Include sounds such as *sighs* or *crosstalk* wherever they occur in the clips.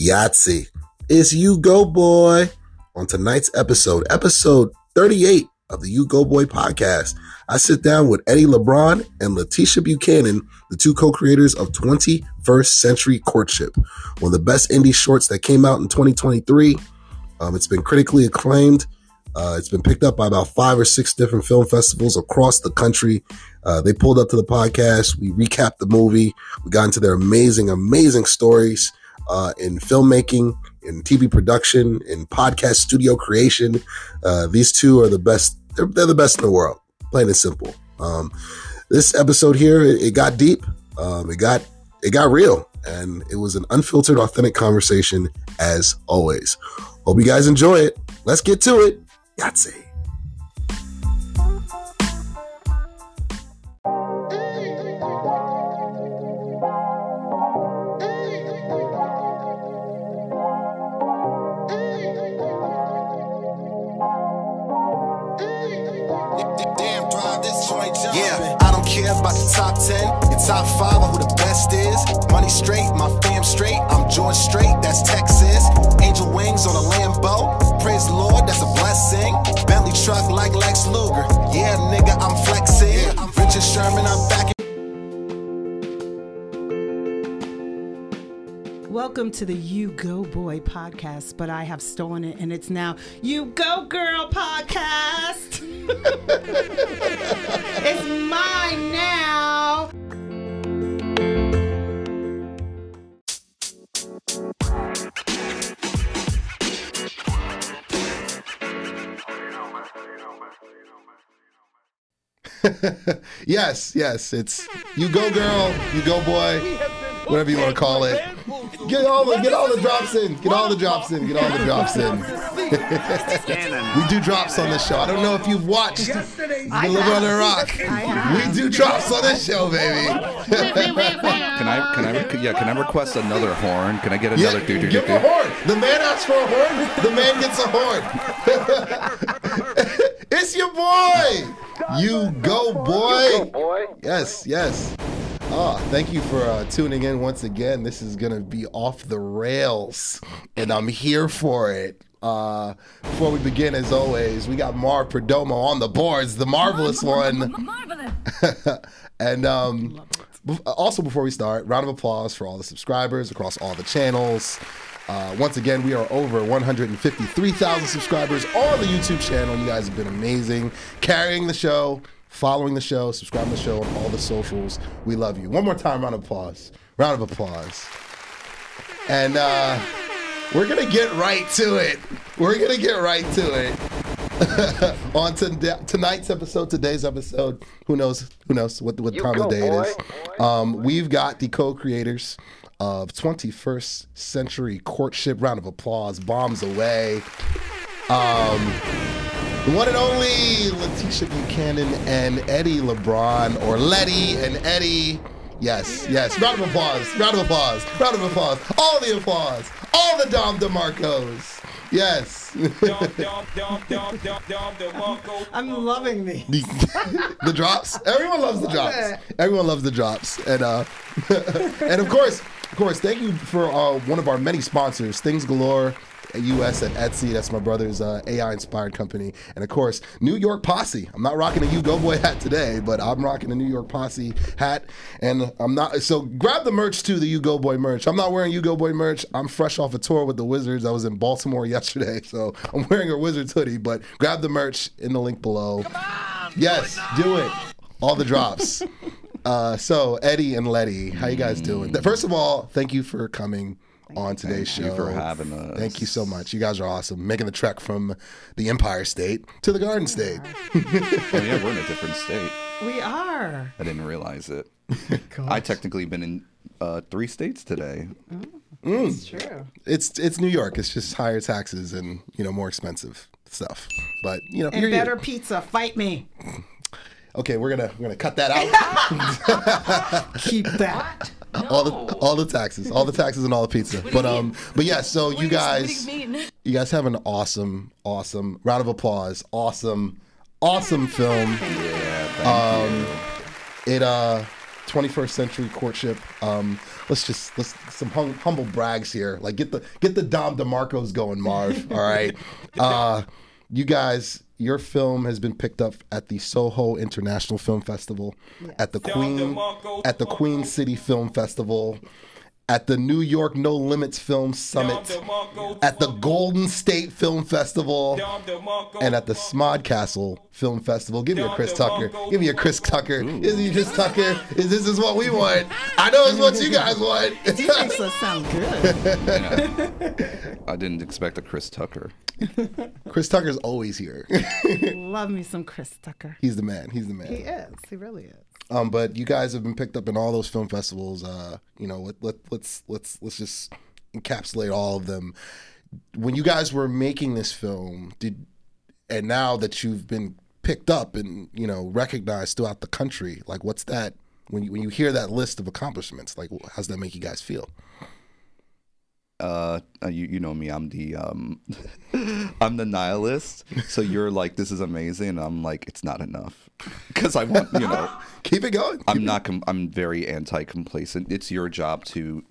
Yahtzee. It's You Go Boy. On tonight's episode, episode 38 of the You Go Boy podcast, I sit down with Eddie Lebron and Leticia Buchanan, the two co-creators of 21st Century Courtship, one of the best indie shorts that came out in 2023. Um, it's been critically acclaimed. Uh, it's been picked up by about five or six different film festivals across the country. Uh, they pulled up to the podcast. We recapped the movie. We got into their amazing, amazing stories uh, in filmmaking, in TV production, in podcast studio creation. Uh, these two are the best. They're, they're, the best in the world, plain and simple. Um, this episode here, it, it got deep. Um, it got it got real, and it was an unfiltered, authentic conversation as always. Hope you guys enjoy it. Let's get to it. Yahtzee. To the You Go Boy podcast, but I have stolen it and it's now You Go Girl podcast. *laughs* it's mine now. *laughs* yes, yes, it's you go girl, you go boy, whatever you want to call it. Get all the get all the drops in, get all the drops in, get all the drops in. we do drops on this show. I don't know if you've watched You Live on a Rock. We do drops on this show, baby. *laughs* Can I can I yeah can I request another horn? Can I get another Yeah, do do do give him a do? horn. The man asks for a horn. The man gets a horn. *laughs* it's your boy. You go boy. Yes, yes. Ah, thank you for uh, tuning in once again. This is gonna be off the rails, and I'm here for it. Uh, before we begin, as always, we got Marv Perdomo on the boards, the marvelous one. *laughs* Marvelous. *laughs* and um, also before we start, round of applause for all the subscribers across all the channels. Uh, once again, we are over 153,000 subscribers on the YouTube channel. You guys have been amazing, carrying the show, following the show, subscribing to the show on all the socials. We love you. One more time, round of applause. Round of applause. And uh, we're gonna get right to it. We're gonna get right to it. *laughs* on to tonight's episode, today's episode. Who knows? Who knows what what time of day it is? Um, we've got the co-creators of 21st Century Courtship. Round of applause. Bombs away. Um, the one and only Leticia Buchanan and Eddie Lebron, or Letty and Eddie. Yes, yes. Round of applause. Round of applause. Round of applause. All the applause. All the Dom DeMarcos. Yes. Dom Dom Dom Dom Dom Dom I'm loving these. the, *laughs* the drops. Everyone loves the drops. Everyone loves the drops. And uh *laughs* and of course, of course, thank you for uh, one of our many sponsors, Things Galore. US at Etsy. That's my brother's uh, AI inspired company. And of course, New York Posse. I'm not rocking a You Go Boy hat today, but I'm rocking a New York Posse hat. And I'm not, so grab the merch too, the You Go Boy merch. I'm not wearing You Go Boy merch. I'm fresh off a tour with the Wizards. I was in Baltimore yesterday, *laughs* so I'm wearing a Wizards hoodie, but grab the merch in the link below. Yes, do it. All the drops. *laughs* Uh, so Eddie and Letty, how you guys doing? First of all, thank you for coming on today's Thank show. you for having us. Thank you so much. You guys are awesome. Making the trek from the Empire State to the Garden State. Oh *laughs* yeah, we're in a different state. We are. I didn't realize it. *laughs* I technically been in uh, three states today. It's true. It's it's New York. It's just higher taxes and you know more expensive stuff. But you know, And you're better pizza. Fight me. *laughs* Okay, we're gonna we're gonna cut that out. *laughs* Keep that. all the all the taxes, all the taxes and all the pizza. But um, but yeah. So you guys, you guys have an awesome, awesome round of applause. Awesome, awesome film. Yeah, thank Um, it uh 21st century courtship. Um, let's just let's some hum, humble brags here. Like get the get the Dom DeMarcos going, Marv. all right, *laughs* uh, you guys. Your film has been picked up at the Soho International Film Festival, at the Queen, at the Queen City Film Festival, at the New York No Limits Film Summit, at the Golden State Film Festival, and at the Smodcastle Film Festival. Give me a Chris Tucker. Give me a Chris Tucker. Is he Chris Tucker? Is this is what we want? I know it's what you guys want. He makes us sound good. I didn't expect a Chris Tucker. Chris Tucker's always here. Love me some Chris Tucker. He's the man. He's the man. He is. He really is. Um, but you guys have been picked up in all those film festivals. Uh, you know, let, let let's let's let's just encapsulate all of them. When you guys were making this film, did and now that you've been picked up and you know recognized throughout the country, like what's that when you when you hear that list of accomplishments? Like, how's that make you guys feel? Uh, uh, you you know me. I'm the um, *laughs* I'm the nihilist. So you're like, this is amazing. And I'm like, it's not enough, *laughs* because I want you know. *laughs* Keep it going. I'm not. Com- I'm very anti-complacent. It's your job to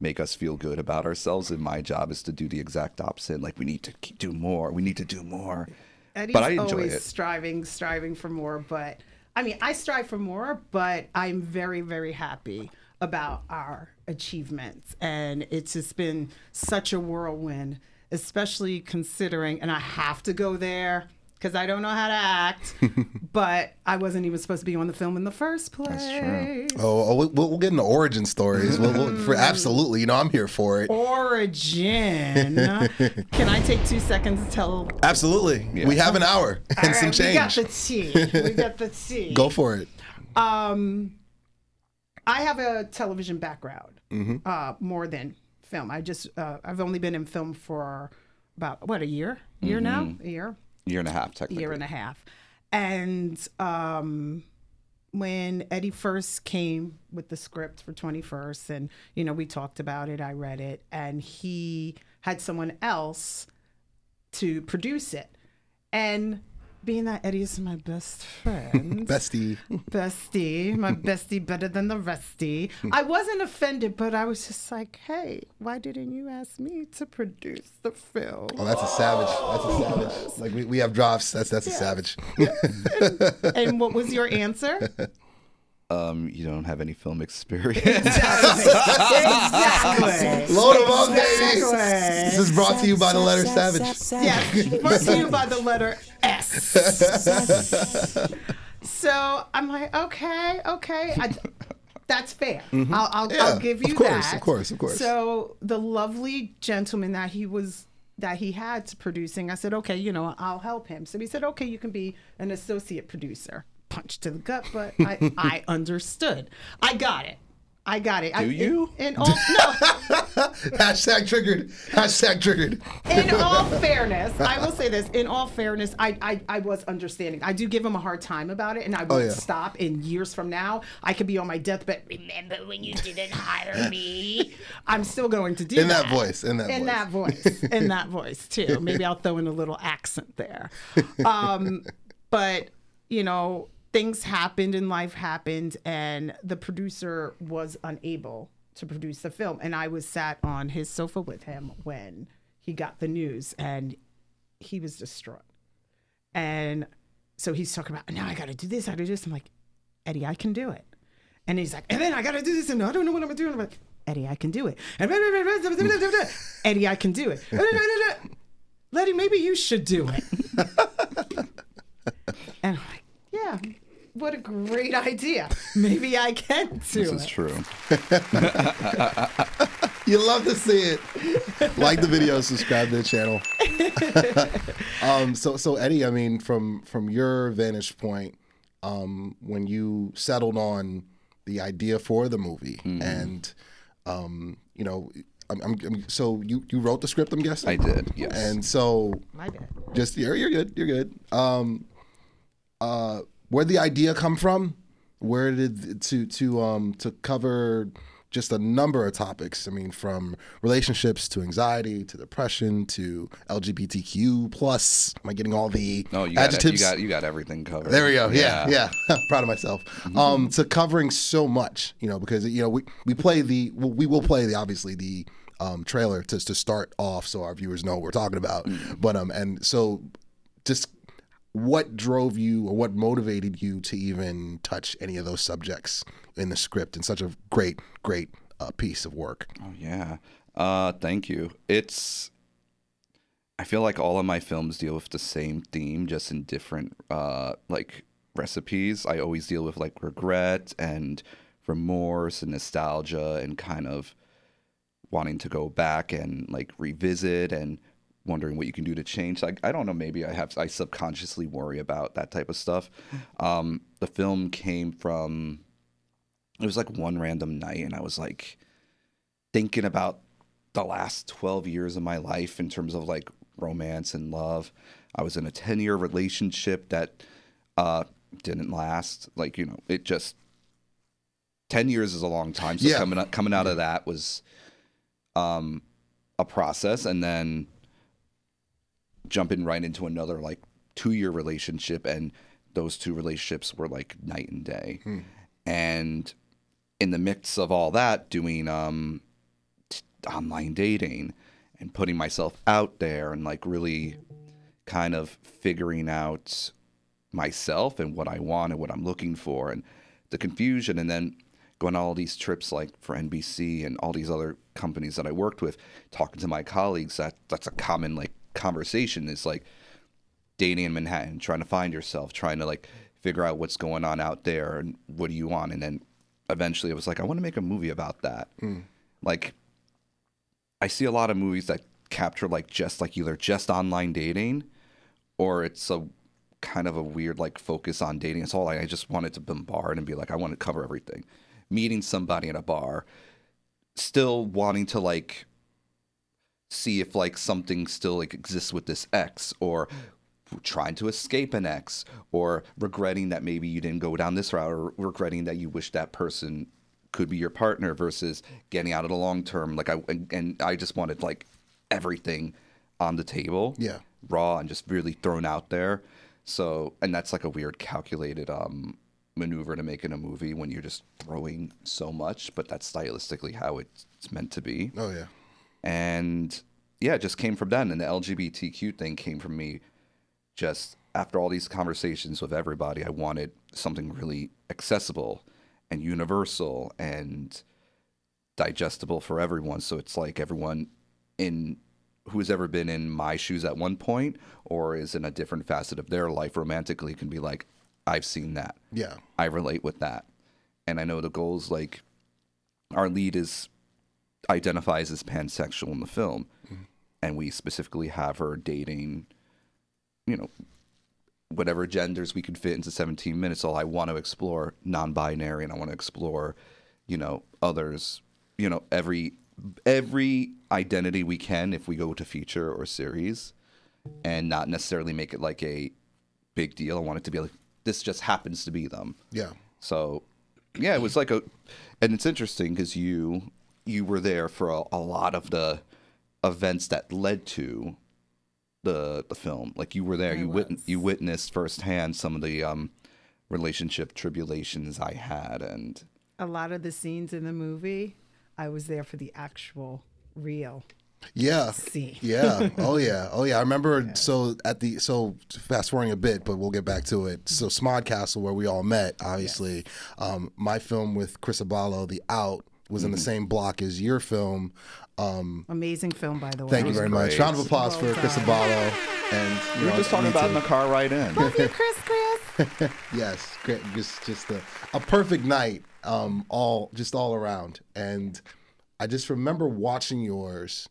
make us feel good about ourselves, and my job is to do the exact opposite. Like we need to keep, do more. We need to do more. Eddie's but I enjoy always it. striving, striving for more. But I mean, I strive for more, but I'm very, very happy about our achievements. And it's just been such a whirlwind, especially considering, and I have to go there because I don't know how to act, *laughs* but I wasn't even supposed to be on the film in the first place. true. Oh, oh we'll, we'll get into origin stories. We'll, we'll, for absolutely, you know, I'm here for it. Origin. *laughs* Can I take two seconds to tell? Absolutely. We have an hour and All some right, We got change. the tea. We got the *laughs* tea. Go for it. Um, I have a television background, Mm-hmm. uh, more than film. I just uh, I've only been in film for about what a year, year now, Mm-hmm. a year, Year and a half, technically. year and a half, and um, when Eddie first came with the script for Twenty First, and you know we talked about it, I read it, and he had someone else to produce it, and being that Eddie is my best friend, *laughs* Bestie. bestie, my *laughs* bestie better than the restie. I wasn't offended, but I was just like, hey, why didn't you ask me to produce the film? Oh, that's a savage. That's a savage. Like we, we have drops. That's that's a savage. And what was your *laughs* answer? Um, you don't have any film *laughs* experience. exactly. Load them up, baby. Exactly. This is brought to you by the letter Savage. Yes, brought to you by the letter S. so I'm like, okay, okay. I, that's fair. I'll, I'll, I'll Mm-hmm. Yeah, give of course, that. of course, of course. So the lovely gentleman that he was that he had to producing, I said, okay, you know, I'll help him. So he said, okay, you can be an associate producer. Punch to the gut, but I, *laughs* I understood. I got it. I got it. I, Do you? In, in all, no, *laughs* Hashtag triggered. Hashtag triggered. in all fairness, I will say this. In all fairness, I, I I was understanding. I do give him a hard time about it, and I won't Oh, yeah. stop. In years from now, I could be on my deathbed. Remember when you didn't hire me? *laughs* I'm still going to do In that voice, in that voice. in voice. that voice, in that voice too. Maybe I'll throw in a little accent there. Um, but you know, things happened and life happened, and the producer was unable to produce the film, and I was sat on his sofa with him when he got the news, and he was distraught. And so he's talking about now I got to do this, I got to do this. I'm like, Eddie, I can do it. And he's like, and then I got to do this, and I don't know what I'm doing. I'm like, Eddie, I can do it. And *laughs* Eddie, I can do it. Letty, maybe you should do it. *laughs* and I'm like, yeah, what a great idea. *laughs* Maybe I can do this it. is true. *laughs* You love to see it. Like the video, subscribe to the channel. *laughs* um, so so Eddie, I mean, from from your vantage point, um, when you settled on the idea for the movie, and um, you know, I'm, I'm, I'm- so you you wrote the script, I'm guessing. I did. Yes. And so My bad. just you're, you're good you're good um uh where'd the idea come from where did to to um to cover just a number of topics. I mean, from relationships to anxiety to depression to LGBTQ plus. Am I getting all the No, you got, adjectives? you got you got everything covered. There we go. Yeah, yeah. *laughs* Proud of myself. Um, to covering so much, you know, because you know we we play the we will play the obviously the um, trailer to to start off so our viewers know what we're talking about. But um, and so just what drove you or what motivated you to even touch any of those subjects in the script in such a great great uh, piece of work? Oh yeah. Uh thank you. It's I feel like all of my films deal with the same theme just in different uh like recipes. I always deal with like regret and remorse and nostalgia and kind of wanting to go back and like revisit and wondering what you can do to change. Like I don't know, maybe I have I subconsciously worry about that type of stuff. Um the film came from it was like one random night and I was like thinking about the last 12 years of my life in terms of like romance and love. I was in a 10 year relationship that uh, didn't last. Like, you know, it just 10 years is a long time. So Yeah. coming out, coming out of that was um, a process. And then jumping right into another like two year relationship. And those two relationships were like night and day. And in the mix of all that, doing um, t- online dating and putting myself out there and like really kind of figuring out myself and what I want and what I'm looking for and the confusion and then going on all these trips like for NBC and all these other companies that I worked with talking to my colleagues that that's a common like conversation is like dating in Manhattan trying to find yourself trying to like figure out what's going on out there and what do you want and then eventually it was like I want to make a movie about that hmm. like I see a lot of movies that capture like just like either just online dating or it's a kind of a weird like focus on dating. It's all like I just wanted to bombard and be like, I want to cover everything. Meeting somebody in a bar, still wanting to like see if like something still like exists with this ex or trying to escape an ex or regretting that maybe you didn't go down this route or regretting that you wish that person could be your partner versus getting out of the long term like i and, and i just wanted like everything on the table Yeah. raw and just really thrown out there so and that's like a weird calculated um maneuver to make in a movie when you're just throwing so much but that's stylistically how it's meant to be Oh yeah. and yeah, it just came from then. And the LGBTQ thing came from me just after all these conversations with everybody. I wanted something really accessible and universal and digestible for everyone. So it's like everyone in who's ever been in my shoes at one point or is in a different facet of their life romantically can be like, I've seen that. Yeah. I relate with that. And I know the goals like our lead is identifies as pansexual in the film. Mm-hmm. And we specifically have her dating, you know, whatever genders we could fit into 17 minutes. All I want to explore non-binary and I want to explore, you know, others, you know, every every identity we can if we go to feature or series and not necessarily make it like a big deal. I want it to be like this just happens to be them. Yeah. So, yeah, it was like a, and it's interesting because you you were there for a, a lot of the events that led to the the film. Like you were there, you wit- was. you witnessed firsthand some of the um relationship tribulations I had, and A lot of the scenes in the movie, I was there for the actual real Yeah. scene. Yeah. *laughs* Oh yeah. Oh yeah. I remember. So at the so fast forwarding a bit, but we'll get back to it. So Smodcastle, where we all met, obviously. Um, my film with Chris Abalo, The Out, was in the same block as your film. Um, Amazing film, by the way. thank you was very much. Round of applause Well for Chris done. Abalo. And you we were know, just talking about it in the car right in. Love you, *laughs* Chris, Chris. *laughs* yes, great. Just just a, a perfect night, um, all just all around. And I just remember watching yours.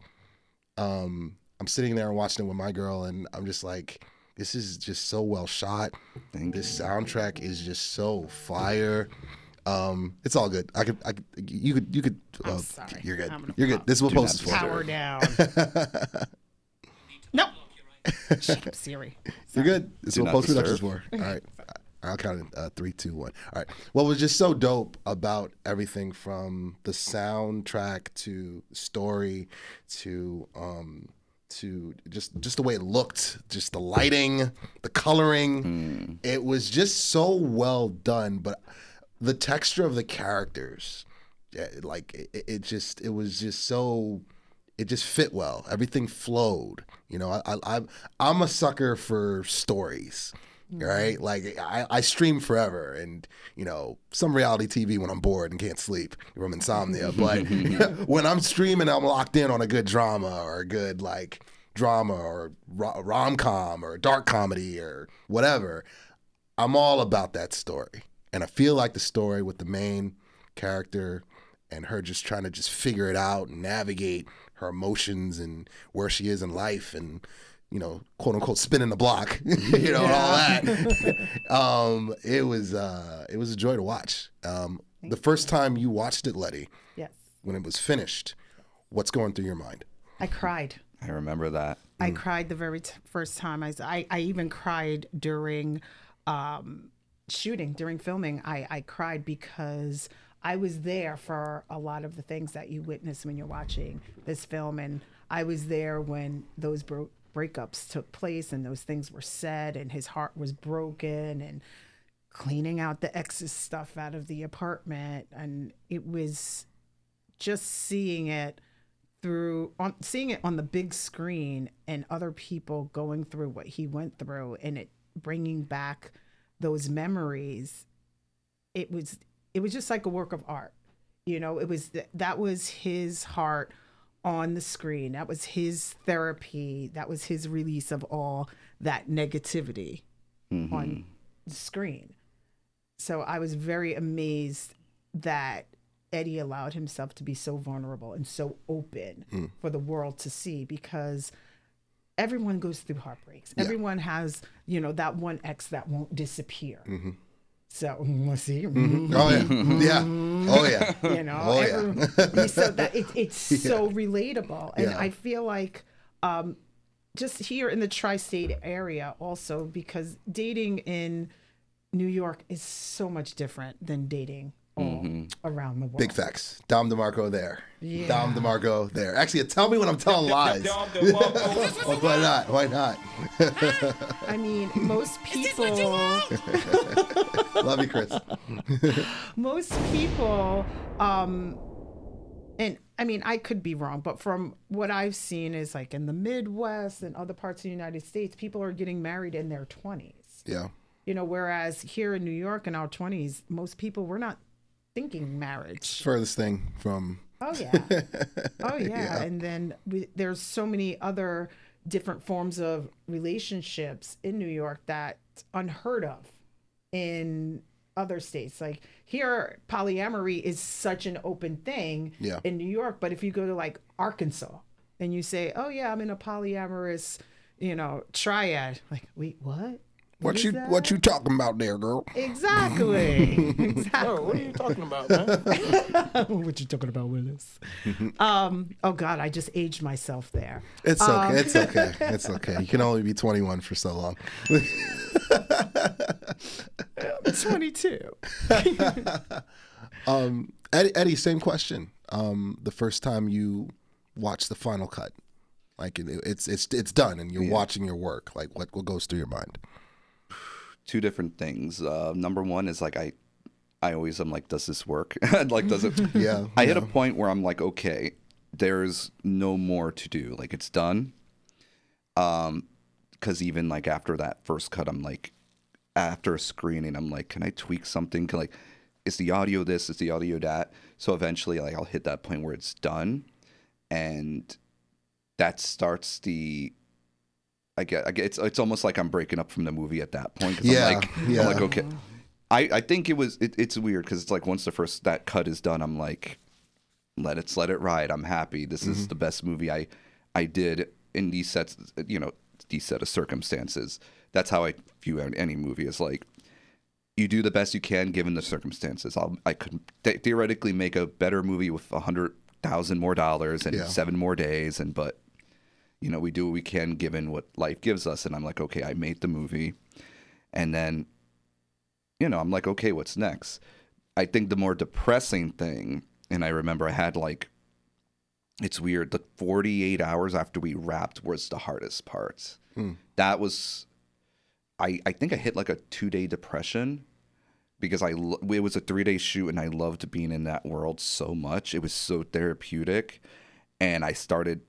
Um, I'm sitting there and watching it with my girl, and I'm just like, this is just so well shot. this soundtrack is just so fire. Um, it's all good. I could, I could, you could, you could. I'm uh, sorry. You're good. I'm You're good. This is what Do post is for. Power down. no. Shut up, Siri. You're good. This is Do what not post production is disturb. for. *laughs* All right. I'll count in uh, three, two, one. All right. What was just so dope about everything from the soundtrack to story to um to just just the way it looked, just the lighting, the coloring. It was just so well done, but the texture of the characters, eh, like it, it just it was just so it just fit well. Everything flowed. You know, I, I I'm I'm a sucker for stories. Mm-hmm. Right, like I, I stream forever, and you know some reality TV when I'm bored and can't sleep from insomnia. *laughs* But *laughs* when I'm streaming, I'm locked in on a good drama or a good like drama or rom com or dark comedy or whatever. I'm all about that story, and I feel like the story with the main character and her just trying to just figure it out and navigate her emotions and where she is in life and you know quote unquote spinning the block *laughs* you know and all that. *laughs* Um it was uh it was a joy to watch. Um the first time you watched it letty Yes. when it was finished what's going through your mind? I cried. I remember that. I cried the very t- first time. I, I I even cried during um, shooting during filming. I I cried because I was there for a lot of the things that you witness when you're watching this film, and I was there when those bro- breakups took place and those things were said, and his heart was broken, and cleaning out the ex's stuff out of the apartment, and it was just seeing it through on seeing it on the big screen and other people going through what he went through and it bringing back those memories it was it was just like a work of art you know? It was th- that was his heart on the screen. That was his therapy. That was his release of all that negativity mm-hmm. on the screen. So i was very amazed that Eddie allowed himself to be so vulnerable and so open mm. for the world to see because everyone goes through heartbreaks. Everyone has, you know, that one ex that won't disappear. So *laughs* let's see, mhm, oh yeah. Yeah. Oh yeah. *laughs* You know, Oh, yeah. so that it, it's *laughs* so relatable, and Yeah. I feel like um, just here in the tri-state area, also because dating in New York is so much different than dating all around the world. big facts. Dom demarco there. Yeah. dom demarco there. Actually tell me when i'm telling *laughs* lies. *laughs* Well, why not? Why not? I mean, *laughs* most people, love you chris. Most people, um, and I mean, I could be wrong, but from what I've seen is like in the Midwest and other parts of the United States, people are getting married in their 20s. yeah. You know, whereas here in New York in our 20s, most people we're not thinking marriage. furthest thing from Oh yeah. *laughs* Oh yeah. And then we, there's so many other different forms of relationships in New York that unheard of in other states. Like here, polyamory is such an open thing Yeah. in New York, but if you go to like Arkansas and you say, "Oh yeah, I'm in a polyamorous, you know, triad," like, wait, what? What is you that? what you talking about there girl Exactly. *laughs* exactly. Yo, what are you talking about, man? *laughs* what you talking about, Willis? um, oh God, I just aged myself there. It's okay. Um, it's okay. *laughs* It's okay. You can only be 21 for so long. 22. Um, Eddie, Eddie, same question. Um, the first time you watched the final cut, like it, it's it's it's done, and you're watching your work. Like what what goes through your mind? Two different things. Uh, number one is like I, I always am like, does this work? *laughs* like, does it? *laughs* Yeah, I hit a point where I'm like, okay, there's no more to do. Like, it's done. Um, because even like after that first cut, I'm like, after a screening, I'm like, can I tweak something? Can like, is the audio this? Is the audio that? So eventually, like, I'll hit that point where it's done, and that starts the I get, I get it's it's almost like I'm breaking up from the movie at that point. Yeah, I'm like, yeah. I'm like, okay. I, I think it was it, it's weird because it's like once the first that cut is done, I'm like, let it let it ride. I'm happy. This Mm-hmm. is the best movie I I did in these sets. You know, these set of circumstances. That's how I view any movie. Is like you do the best you can given the circumstances. I'll, I could th- theoretically make a better movie with a hundred thousand more dollars and Yeah. seven more days, and but you know we do what we can given what life gives us. And I'm like, okay, I made the movie, and then you know, I'm like, okay, what's next? I think the more depressing thing, and I remember I had like, it's weird. The 48 hours after we wrapped was the hardest part. Hmm. That was, I I think I hit like a two day depression because I it was a three day shoot and I loved being in that world so much. It was so therapeutic, and I started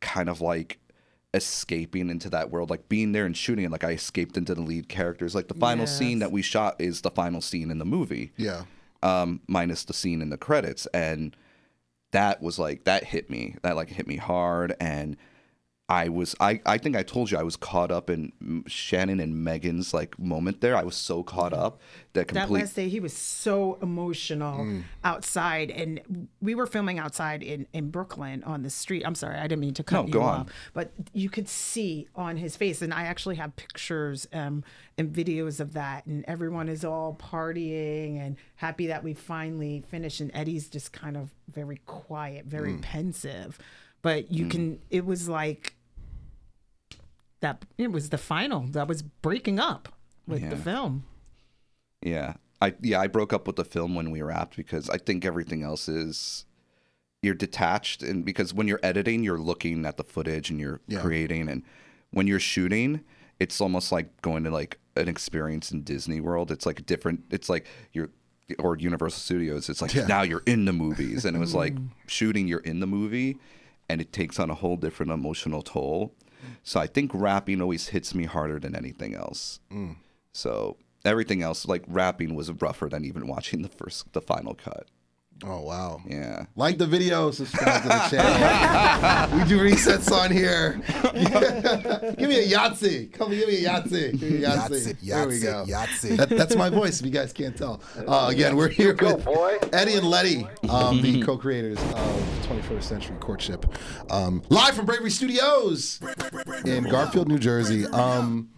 kind of like escaping into that world, like being there and shooting it. Like I escaped into the lead characters. Like the final scene that we shot is the final scene in the movie, Yeah. um, minus the scene in the credits, and that was like that hit me. That like hit me hard, and I was I I think I told you I was caught up in mm, Shannon and Megan's like moment there. I was so caught up that That complete. last day, he was so emotional Mm. outside, and we were filming outside in, in Brooklyn on the street. I'm sorry, I didn't mean to cut No, you go off, on. but you could see on his face, and I actually have pictures um, and videos of that, and everyone is all partying and happy that we finally finished, and Eddie's just kind of very quiet, very Mm. pensive, but you can. It was like that. It was the final. That was breaking up with the film. Yeah. I yeah, I broke up with the film when we wrapped because I think everything else is you're detached and because when you're editing, you're looking at the footage and you're Yeah. creating and when you're shooting, it's almost like going to like an experience in Disney World. It's like a different it's like you're or Universal Studios. It's like Yeah. now you're in the movies and it was like mm. shooting you're in the movie and it takes on a whole different emotional toll. So I think wrapping always hits me harder than anything else. Mm. So everything else, like wrapping, was rougher than even watching the first, the final cut. Oh wow. Yeah. Like the video, subscribe to the channel. *laughs* we do resets on here. *laughs* give me a Yahtzee. Come give me a Yahtzee. Give me a Yahtzee. Yahtzee, there we go. Yahtzee, Yahtzee. That, that's my voice. If you guys can't tell. Uh, again, we're here with Eddie and Letty, um, the *laughs* co-creators of 21st Century Courtship, um, live from Bravery Studios in Garfield, New Jersey. Um,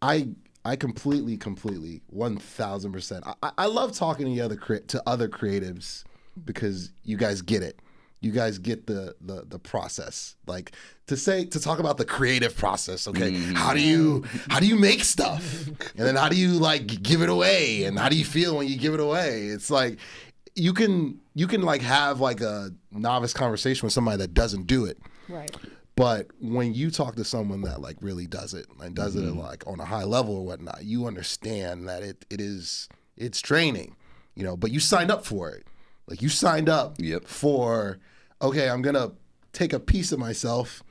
I I completely, completely, one thousand percent. I I love talking to the other to other creatives because you guys get it. You guys get the the the process. Like to say to talk about the creative process. Okay, mm-hmm. how do you how do you make stuff, and then how do you like give it away, and how do you feel when you give it away? It's like you can you can like have like a novice conversation with somebody that doesn't do it. Right. But when you talk to someone that like really does it and does it mm-hmm. like on a high level or whatnot, you understand that it it is it's training, you know. But you signed up for it, like you signed up Yep. for okay. I'm gonna take a piece of myself,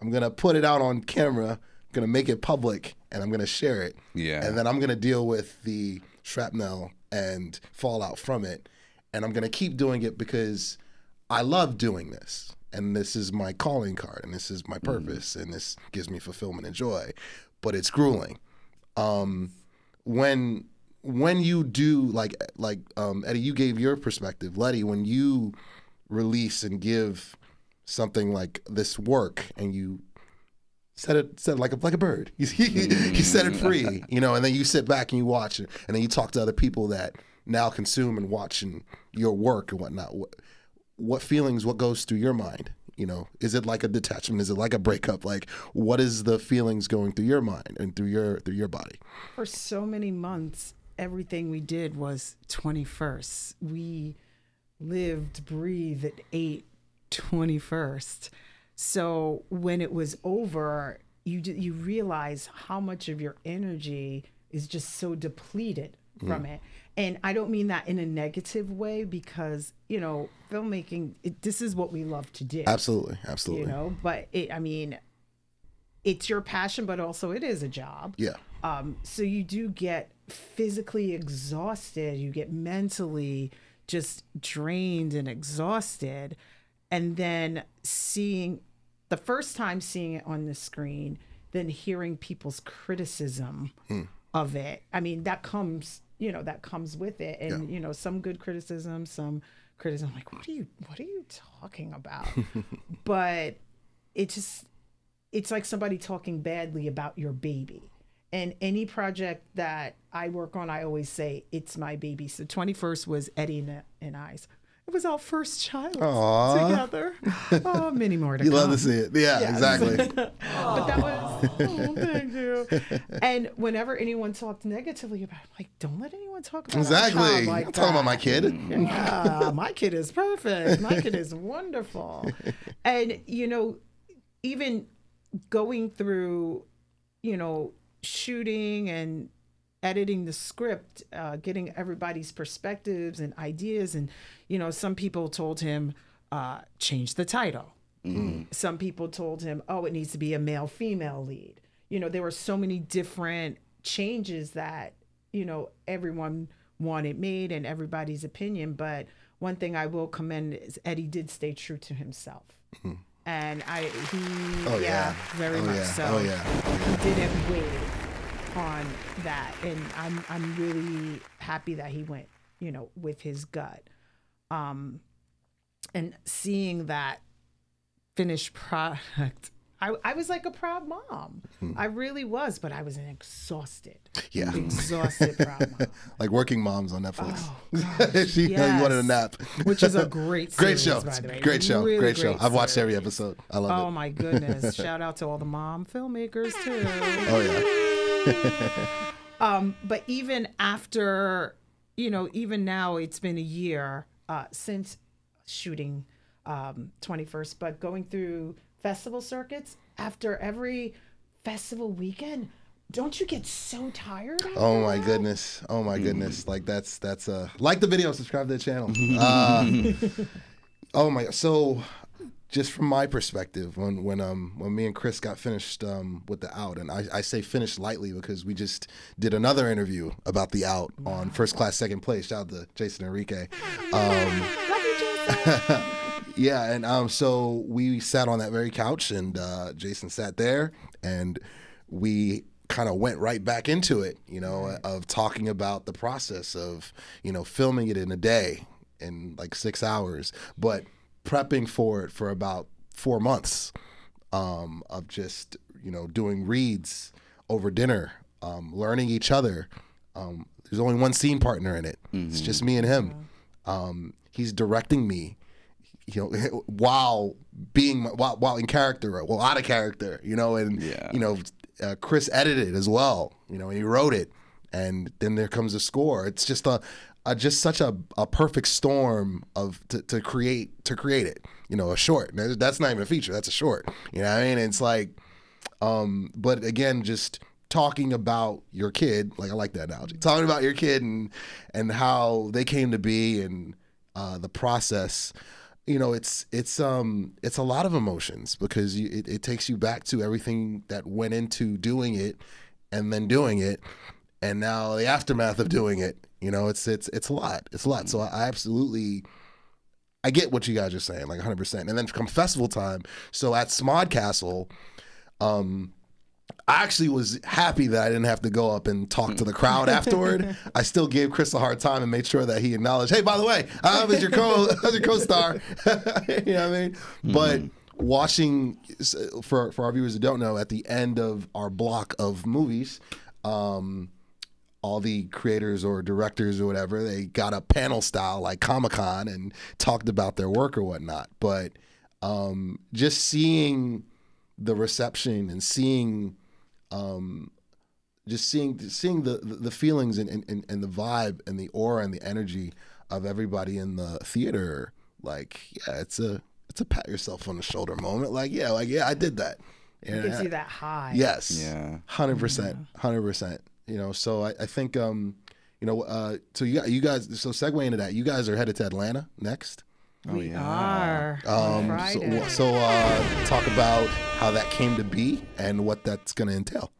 I'm gonna put it out on camera, I'm gonna make it public, and I'm gonna share it. Yeah. and then I'm gonna deal with the shrapnel and fallout from it, and I'm gonna keep doing it because I love doing this. And this is my calling card, and this is my purpose, and this gives me fulfillment and joy. But it's grueling. Um, when when you do like like um, Eddie, you gave your perspective. Letty, when you release and give something like this work, and you set it set it like a like a bird. You, *laughs* you set it free, you know, and then you sit back and you watch it, and then you talk to other people that now consume and watching your work and whatnot. What, feelings? What goes through your mind? You know, is it like a detachment? Is it like a breakup? Like, what is the feelings going through your mind and through your through your body? For so many months, everything we did was 21st. We lived, breathed, ate 21st. So when it was over, you d- you realize how much of your energy is just so depleted from mm. it. And I don't mean that in a negative way because, you know, filmmaking, it, this is what we love to do. Absolutely, absolutely. You know, but it, I mean, it's your passion, but also it is a job. Yeah, Um, so you do get physically exhausted, you get mentally just drained and exhausted. And then seeing the first time seeing it on the screen, then hearing people's criticism of it. I mean, that comes, you know, that comes with it. And, you know, some good criticism, some criticism like, what are you what are you talking about? *laughs* but it just it's like somebody talking badly about your baby. And any project that I work on, I always say it's my baby. So 21st was Eddie and, and I's, it was our first child Aw. together. *laughs* Oh, many more to You come. love to see it. Yeah, Yes. exactly. *laughs* But that was, oh, thank you. And whenever anyone talked negatively about it, I'm like, don't let anyone talk about exactly. child like I'm talking about my kid. Yeah, my kid is perfect. My kid is *laughs* wonderful. And, you know, even going through, you know, shooting and editing the script, uh, getting everybody's perspectives and ideas. And, you know, some people told him, uh, change the title. Some people told him, oh, it needs to be a male female lead. You know, there were so many different changes that, you know, everyone wanted made and everybody's opinion. But one thing I will commend is Eddie did stay true to himself. And I, he. Oh, yeah, yeah. very Oh, much yeah. so. Oh, yeah. He didn't wait on that. And I'm, I'm really happy that he went, you know, with his gut. Um, and seeing that finished product, I, I was like a proud mom. I really was, but I was an exhausted, Hmm. Yeah. exhausted proud mom, *laughs* Like working moms on Netflix. Oh, *laughs* she you wanted a nap. which is a great, *laughs* Great series, show. by the way. Great show. Really great show. I've watched every episode. I love Oh it. Oh my goodness! Shout out to all the mom filmmakers too. Oh yeah. *laughs* Um, but even after, you know, even now, it's been a year uh, since shooting um, 21st, but going through festival circuits after every festival weekend, don't you get so tired? Oh my that? goodness. Oh my goodness. Like that's that's uh like the video, subscribe to the channel. *laughs* Uh, oh my so just from my perspective, when when um when me and Chris got finished um with the out, and I, I say finished lightly because we just did another interview about the out on first class second place. Shout out to Jason Enrique. Um Love you, Jason. yeah, and um, so we sat on that very couch, and uh, Jason sat there, and we kind of went right back into it, you know, of talking about the process of, you know, filming it in a day in like six hours, but prepping for it for about four months um, of just, you know, doing reads over dinner, um, learning each other. Um, there's only one scene partner in it. It's just me and him. Um, he's directing me you know, *laughs* while being while, while in character, well, out of character, you know, and Yeah. you know, uh, Chris edited as well, you know, and he wrote it, and then there comes a score. It's just a, just such a, a perfect storm of to, to create to create it, you know, a short. That's not even a feature. That's a short. You know, what I mean, it's like, um, but again, just talking about your kid, like I like that analogy, talking about your kid and and how they came to be and uh, the process you know it's it's um it's a lot of emotions because you, it, it takes you back to everything that went into doing it and then doing it and now the aftermath of doing it you know it's it's it's a lot it's a lot so i absolutely i get what you guys are saying like 100% and then come festival time so at Smodcastle um I actually was happy that I didn't have to go up and talk to the crowd afterward. *laughs* I still gave Chris a hard time and made sure that he acknowledged, "Hey, by the way, I was your co, *laughs* I was your co-star." *laughs* you know what I mean? But watching for for our viewers who don't know, at the end of our block of movies, um, all the creators or directors or whatever, they got a panel style like Comic Con and talked about their work or whatnot. But um, just seeing the reception and seeing um, just seeing seeing the the feelings and, and, and the vibe and the aura and the energy of everybody in the theater like yeah it's a it's a pat yourself on the shoulder moment like yeah like yeah I did that It gives you that high. yes Yeah. hundred percent hundred percent you know so I, I think um you know uh so you got you guys so segue into that you guys are headed to Atlanta next Oh we yeah. are. on um, Friday. so, so uh, talk about how that came to be and what that's going to entail.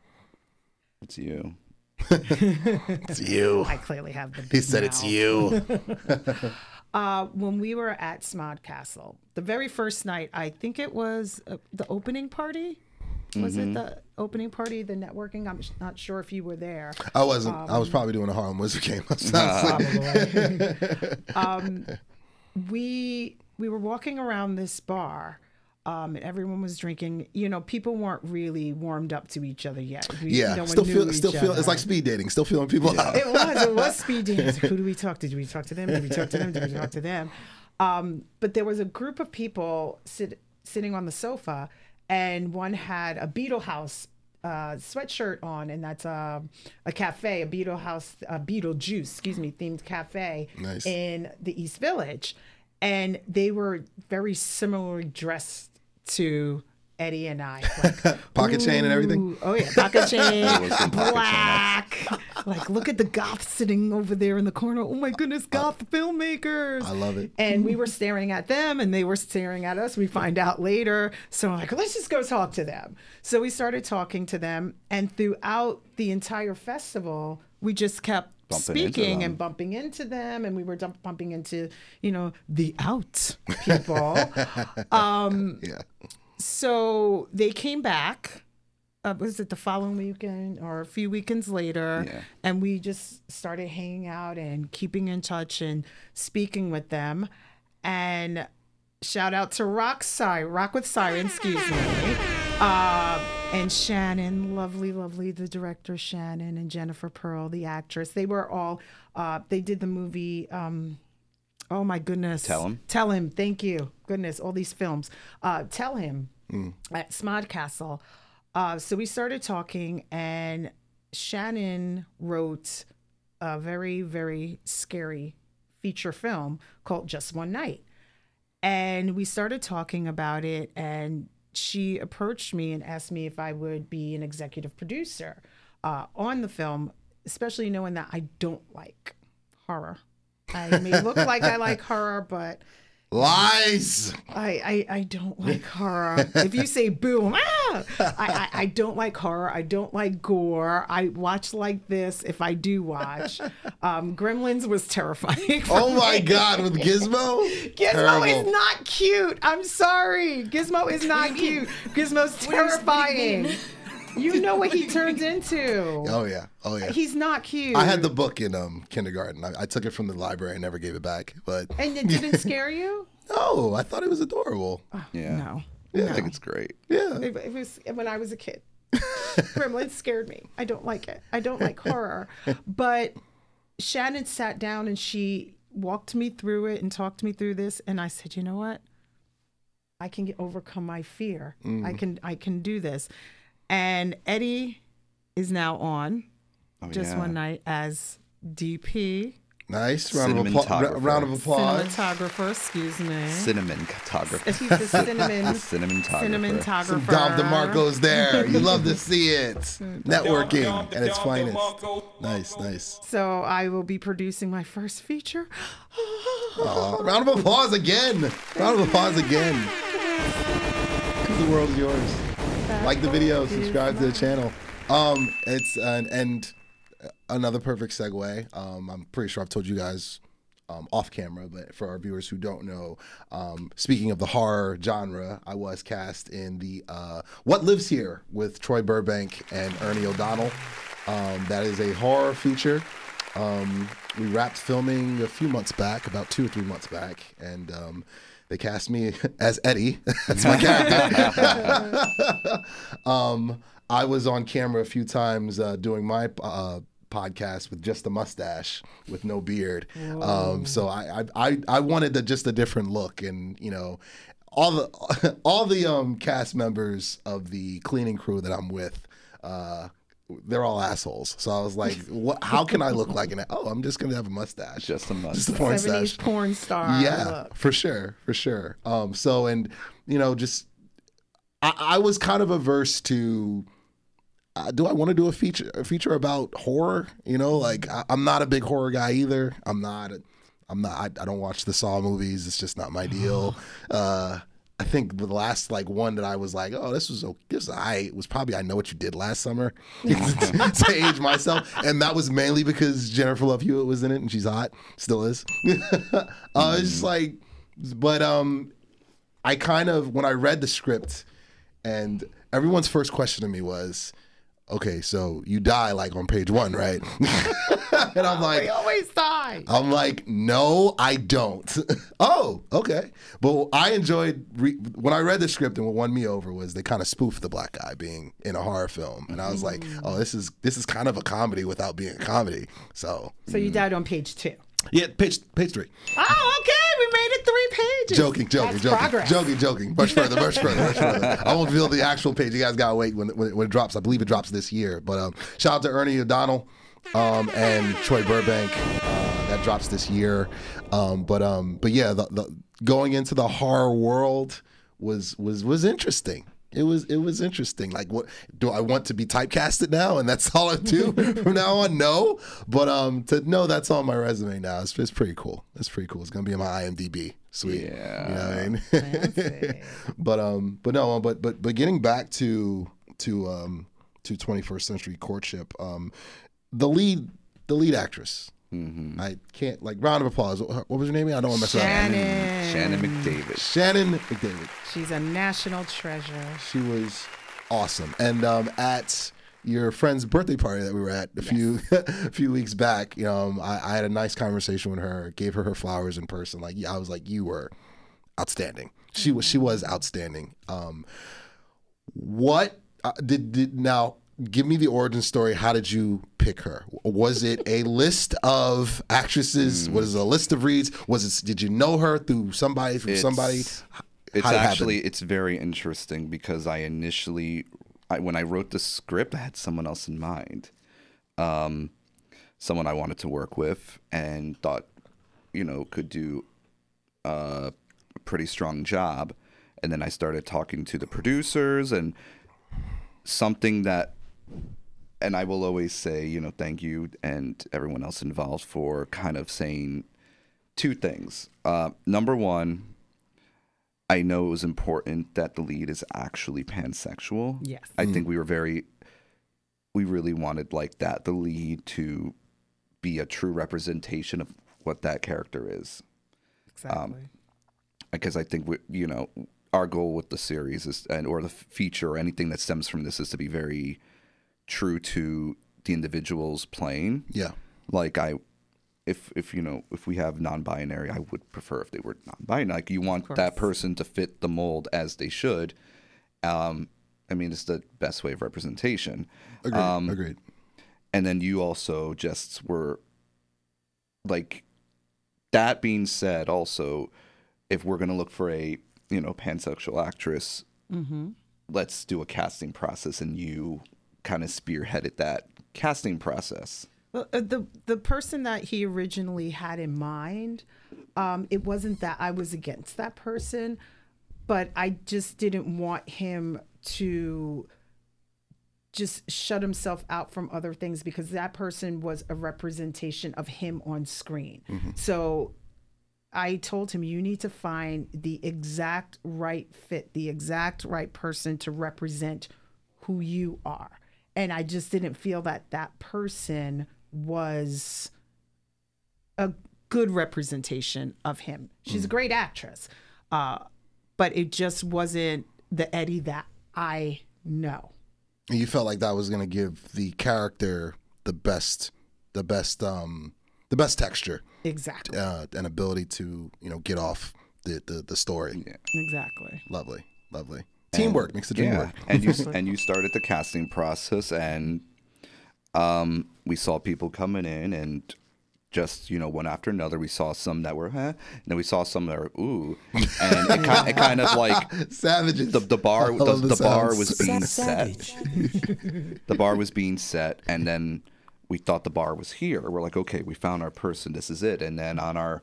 It's you. *laughs* It's you. I clearly have the. He big said it's you. *laughs* *laughs* Uh, when we were at Smodcastle, the very first night, I think it was uh, the opening party. Was Mm-hmm. it the opening party, the networking? I'm not sure if you were there. I wasn't. I Um, was probably doing a Harlem Wizard game. *laughs* Honestly. *laughs* um, we we were walking around this bar. Um, and everyone was drinking. You know, people weren't really warmed up to each other yet. We, yeah. no still feel. Still feel. It's like speed dating. Still feeling people out. It was. It was *laughs* speed dating. Who do we talk to? Did we talk to them? Did we talk to them? Did we talk to them? Um, but there was a group of people sit, sitting on the sofa, and one had a Beetle House uh, sweatshirt on, and that's a, a cafe, a Beetle House, a Beetlejuice, excuse me, themed cafe Nice. in the East Village, and they were very similarly dressed to Eddie and I. *laughs* Like, Pocket chain and everything. Oh yeah, pocket *laughs* chain, was pocket black. like, look at the goth sitting over there in the corner. Oh my goodness, goth filmmakers. I love it. And we were staring at them, and they were staring at us. We find out later, so I'm like, let's just go talk to them. So we started talking to them, and throughout the entire festival, we just kept Bumping speaking and bumping into them, and we were dump- bumping into, you know, the out people. *laughs* Yeah. Um, so they came back. Uh, was it the following weekend or a few weekends later? Yeah. And we just started hanging out and keeping in touch and speaking with them. And shout out to Rock Siren, Rock with Siren, excuse me. Uh, and Shannon, lovely, lovely, the director Shannon and Jennifer Pearl, the actress. They were all, uh, they did the movie. Um, Oh my goodness. Tell Him? Tell him. Thank you. Goodness, all these films. Uh, tell him at Smodcastle. Uh, so we started talking, and Shannon wrote a very, very scary feature film called Just One Night. And we started talking about it, and she approached me and asked me if I would be an executive producer uh, on the film, especially knowing that I don't like horror. I may look like I like horror, but Lies. I, I, I don't like horror. if you say boom, ah! I, I, I don't like horror. I don't like gore. I watch like this if I do watch. Um, Gremlins was terrifying. for Oh my me. God, with Gizmo? Gizmo Terrible. is not cute. I'm sorry. Gizmo is not cute. Gizmo's terrifying. You know what he turns into. Oh yeah, oh yeah. He's not cute. I had the book in um kindergarten. I, I took it from the library and never gave it back. But And it didn't *laughs* scare you? no, I thought it was adorable. Yeah. No. Yeah, I think it's great. Yeah. It, it was when I was a kid. *laughs* Gremlins scared me. I don't like it. I don't like horror. But Shannon sat down and she walked me through it and talked me through this, and I said, you know what? I can get, overcome my fear. I can I can do this. And Eddie is now on Oh, just yeah. one night as DP Nice round of applause. Round of applause. cinematographer. Excuse me. Cinnamon photographer. He's the cinnamon *laughs* Cinnamon cinnamon Some Dom DeMarco's there. You love to see it. *laughs* Networking at its finest. Nice, nice. So I will be producing my first feature. Aw, round of applause again. Round of applause again. *laughs* The world's yours. Like the video, subscribe to the channel. Um, it's an and another perfect segue. Um, I'm pretty sure I've told you guys um, off camera, but for our viewers who don't know, um, speaking of the horror genre, I was cast in the uh, What Lives Here with Troy Burbank and Ernie O'Donnell. Um, that is a horror feature. Um, we wrapped filming a few months back, about two or three months back, and um, they cast me *laughs* as Eddie. *laughs* That's my character. *laughs* um, I was on camera a few times uh, doing my uh, podcast with just a mustache, with no beard. Um, so I, I, I, wanted a, just a different look, and you know, all the all the um, cast members of the cleaning crew that I'm with. Uh, they're all assholes. So I was like, "What? How can I look like an? Oh, I'm just gonna have a mustache, Just a just a mustache. porn Seventies stash. porn star. Yeah, look. for sure, for sure. Um, so and you know, just I, I was kind of averse to. Uh, do I want to do a feature a feature about horror? You know, like I, I'm not a big horror guy either. I'm not. I'm not. I, I don't watch the Saw movies. It's just not my deal. *sighs* Uh, I think the last like one that I was like, oh, this was okay. This I was probably I know what you did last summer *laughs* to age myself, and that was mainly because Jennifer Love Hewitt was in it and she's hot, still is. *laughs* uh, it's just like, but um, I kind of when I read the script, and everyone's first question to me was, okay, so you die like on page one, right? *laughs* and I'm *laughs* like, We always die. I'm like, no, I don't. *laughs* oh, okay. But I enjoyed re- when I read the script, and what won me over was they kind of spoofed the black guy being in a horror film, and I was like, oh, this is this is kind of a comedy without being a comedy. So So you died on page two. yeah, page page three. Oh, okay. Pages. Joking, joking, That's joking, progress. joking, joking. Much further, much further, much further. *laughs* I won't reveal the actual page. You guys gotta wait when, when, it- when it drops. I believe it drops this year. But um, shout out to Ernie O'Donnell um, and Troy Burbank. Uh, that drops this year. Um, but um, but yeah, the, the going into the horror world was was was interesting. It was it was interesting. Like, what do I want to be typecasted now, and that's all I do *laughs* from now on? No, but um, to know that's on my resume now, it's, it's pretty cool. It's pretty cool. It's gonna be in my IMDb. Sweet. Yeah. You know what I mean? *laughs* but um, but no, but but but getting back to to um to 21st century courtship, um, the lead the lead actress. I can't like round of applause. What what was her name? I don't want to mess it up. Shannon. Shannon McDavid. Shannon McDavid. She's a national treasure. She was awesome. And um, at your friend's birthday party that we were at a few *laughs* a few weeks back, you know, um, I, I had a nice conversation with her. Gave her her flowers in person. Like I was like, you were outstanding. She was she was outstanding. Um, what uh, did did now? Give me the origin story. How did you pick her? Was it a list of actresses? Was it a list of reads? Was it? Did you know her through somebody? From somebody? It's- H- It's how'd it happen? actually it's very interesting because I initially, I, when I wrote the script, I had someone else in mind, um, someone I wanted to work with and thought, you know, could do a pretty strong job. And then I started talking to the producers and something that and I will always say, you know, thank you and everyone else involved for kind of saying two things. Uh, number one, I know it was important that the lead is actually pansexual. Yes. I think we were very, we really wanted like that, the lead to be a true representation of what that character is. Exactly. Because I think we, you know, our goal with the series is, and or the feature or anything that stems from this is to be very true to the individuals playing. Yeah. Like I, if if you know if we have non-binary, I would prefer if they were non-binary. Like you want that person to fit the mold as they should. Um, I mean, it's the best way of representation. Agreed. Um, Agreed. And then you also just were like that being said, also, if we're gonna look for a you know pansexual actress, let's do a casting process, and you kind of spearheaded that casting process. Well, uh, the the person that he originally had in mind, um, it wasn't that I was against that person, but I just didn't want him to just shut himself out from other things because that person was a representation of him on screen. So I told him, you need to find the exact right fit, the exact right person to represent who you are. And I just didn't feel that that person was a good representation of him. She's a great actress, uh, but it just wasn't the Eddie that I know. And you felt like that was going to give the character the best, the best, um, the best texture Exactly. uh, and ability to you know get off the the, the story. Exactly. Lovely, lovely. Teamwork makes the dream Yeah, work. and you *laughs* and you started the casting process, and um, we saw people coming in, and just you know one after another, we saw some that were, huh, and then we saw some that were, ooh, and it kind, it kind of like *laughs* Savages. the the bar I the, the bar was being set. the bar was being set, and then we thought the bar was here. We're like, okay, we found our person. This is it. And then on our,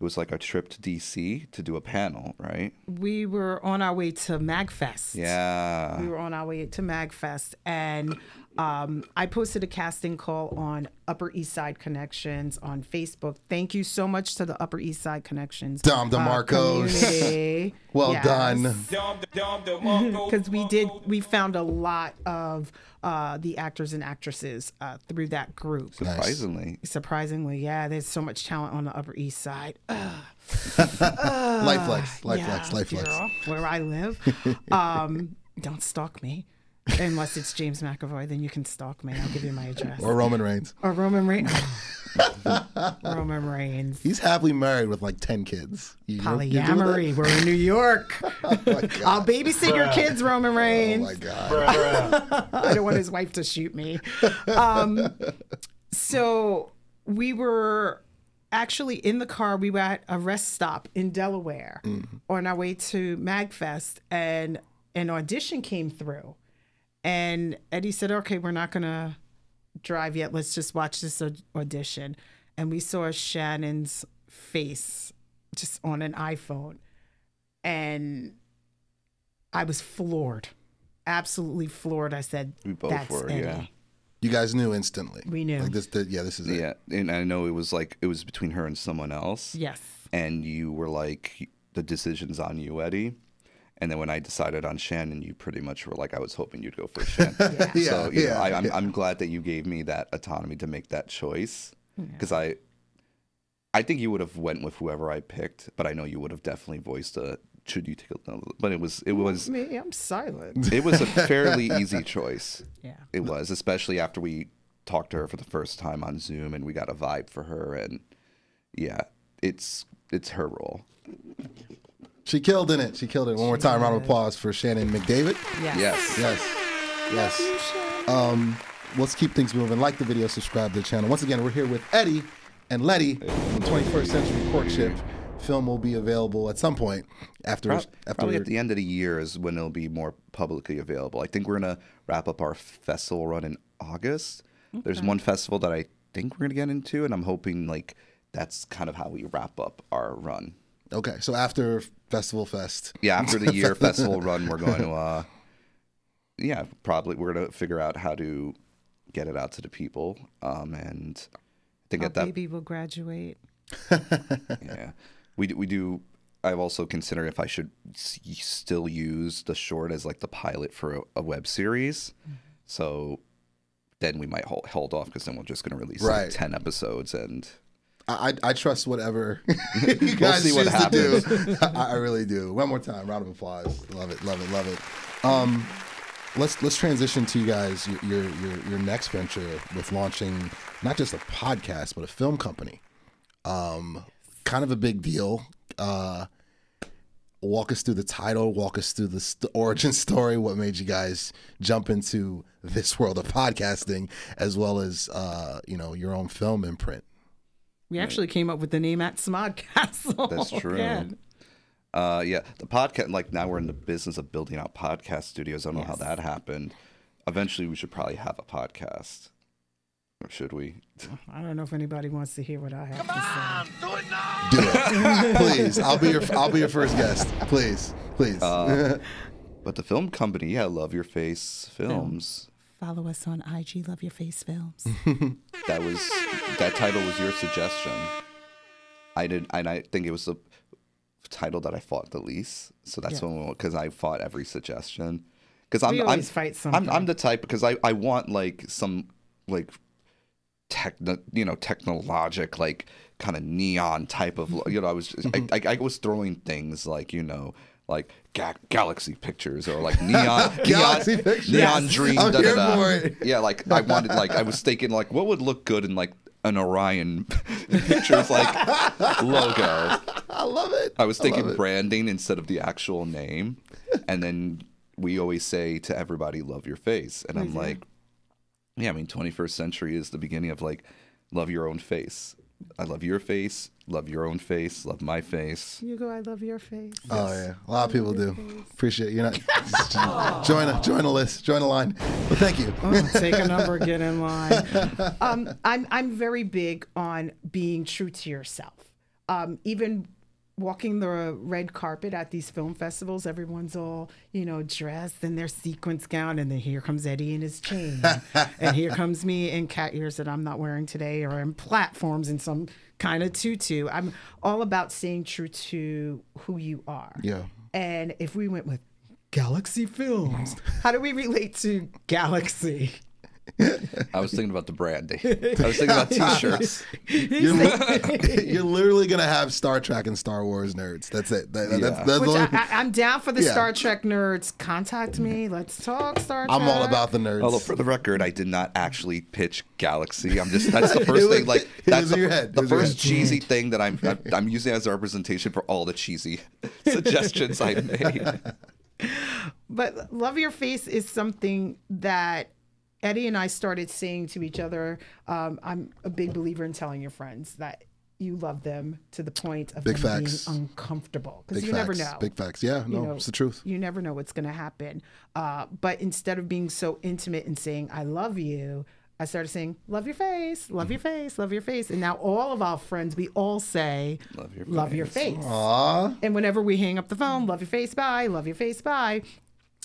it was like a trip to DC to do a panel, right? We were on our way to MagFest. Yeah. we were on our way to MagFest, and um, I posted a casting call on Upper East Side Connections on Facebook. Thank you so much to the Upper East Side Connections. Dom DeMarcos. community. *laughs* Well Yes. done. because *laughs* we did we found a lot of uh, the actors and actresses uh, through that group. Surprisingly. Surprisingly, yeah, there's so much talent on the Upper East Side. *laughs* Ugh, life flex, life yeah, flex, life flex. where I live. um, don't stalk me. Unless it's James McAvoy, then you can stalk me. I'll give you my address. Or Roman Reigns. Or Roman Reigns. *laughs* Roman Reigns. He's happily married with like ten kids. You- you're- you're doing that? Polyamory. We're in New York. *laughs* I'll babysit your kids, Roman Reigns. Oh my god. *laughs* I don't want his wife to shoot me. Um, so we were actually in the car we were at a rest stop in Delaware Mm-hmm. on our way to Magfest and an audition came through. And Eddie said, "Okay, we're not going to drive yet. Let's just watch this audition." And we saw Shannon's face just on an iPhone. And I was floored. Absolutely floored. I said, We both That's were, Eddie. yeah. You guys knew instantly. We knew. Like this, th- yeah, this is it. Yeah, and I know it was like it was between her and someone else. Yes. and you were like the decision's on you eddie and then when i decided on shannon you pretty much were like i was hoping you'd go for shannon. *laughs* Yeah, so you yeah, know, I, I'm, yeah. I'm glad that you gave me that autonomy to make that choice because i i think you would have went with whoever i picked but i know you would have definitely voiced a should you take a but it was it was Me, I'm silent. *laughs* it was a *laughs* fairly easy choice. Yeah. it was especially after we talked to her for the first time on zoom and we got a vibe for her and yeah it's it's her role She killed in it. She killed it. One more time, round of applause for Shannon McDavid. Yes. yes Yes, yes. Um, let's keep things moving. Like the video, subscribe to the channel. Once again, we're here with Eddie and Letty from 21st Century Courtship. Film will be available at some point after Prob- after Probably at the end of the year is when it'll be more publicly available. I think we're gonna wrap up our festival run in August. There's one festival that I think we're gonna get into, and I'm hoping like that's kind of how we wrap up our run. Okay, so after Festival Fest. Yeah, after the year *laughs* festival run, we're going to uh, yeah, probably we're gonna figure out how to get it out to the people. Um, and I think Our at that baby will graduate. *laughs* yeah we do, we do i've also considered if i should s- still use the short as like the pilot for a, a web series so then we might hold, hold off because then we're just going to release Right. like 10 episodes and I, I trust whatever *laughs* you guys see what choose to do. *laughs* I, I really do. One more time, round of applause. Love it, love it, love it. Um, let's let's transition to you guys your your your, your next venture with launching not just a podcast but a film company. Um, kind of a big deal. Uh, walk us through the title. Walk us through the st- origin story. What made you guys jump into this world of podcasting, as well as uh, you know your own film imprint. We actually came up with the name at Smodcastle. that's true *laughs* again. uh, yeah the podcast like now we're in the business of building out podcast studios i don't know how that happened eventually we should probably have a podcast or should we I don't know if anybody wants to hear what I have to say. Do it, *laughs* please. I'll be your I'll be your first guest. Please, please. *laughs* Uh, but the film company yeah love your face films Follow us on IG Love Your Face Films. *laughs* that was that title was your suggestion. I did, and I think it was the title that I fought the least. So that's Yeah. when because I fought every suggestion. Because I'm, I'm, fight I'm. I'm the type because I, I want like some like techno, you know, technologic like kind of neon type of mm-hmm. you know. I was just, I, mm-hmm. I, I was throwing things like you know. Like ga- galaxy pictures or like neon, *laughs* Galaxy neon, pictures. neon dream. I'm da, da, da. for it. Yeah, like I wanted, like I was thinking, like what would look good in like an Orion *laughs* pictures like logo. I love it. I was thinking it. branding instead of the actual name, and then we always say to everybody, "Love your face," and I'm mm-hmm. like, "Yeah, I mean, 21st century is the beginning of like, love your own face. I love your face, love your own face, love my face." You go, I love your face. Oh yeah, a lot of people do. Appreciate you. Not *laughs* *laughs* join a join a list, join a line. But thank you. Oh, take a number, get in line. *laughs* Um, I'm I'm very big on being true to yourself. Um, even walking the red carpet at these film festivals, everyone's all you know dressed in their sequence gown, and then here comes Eddie in his chain, *laughs* and here comes me in cat ears that I'm not wearing today, or in platforms in some kind of tutu. I'm all about staying true to who you are. Yeah. And if we went with Galaxy Films, *laughs* how do we relate to Galaxy? *laughs* I was thinking about the branding. *laughs* I was thinking about T-shirts. *laughs* You're, li- you're literally gonna have Star Trek and Star Wars nerds. That's it. That- Yeah. that's Which I, only- I, I'm down for the Yeah. Star Trek nerds. Contact me. Let's talk Star Trek. I'm all about the nerds. Although for the record, I did not actually pitch Galaxy. I'm just that's the first was- thing. Like that's the, your head. The was your first head. cheesy thing that I'm, I'm I'm using as a representation for all the cheesy suggestions I made. But Love Your Face is something that Eddie and I started saying to each other. Um, I'm a big believer in telling your friends that you love them to the point of Big them facts. being uncomfortable because you facts. never know. Big facts. Yeah, no, you know, it's the truth. You never know what's going to happen. Uh, but instead of being so intimate and saying "I love you," I started saying "Love your face, love your face, love your face," and now all of our friends, we all say Love your face." love your face." face. Aw. And whenever we hang up the phone, love your face, bye, love your face, bye.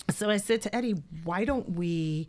So I said to Eddie, why don't we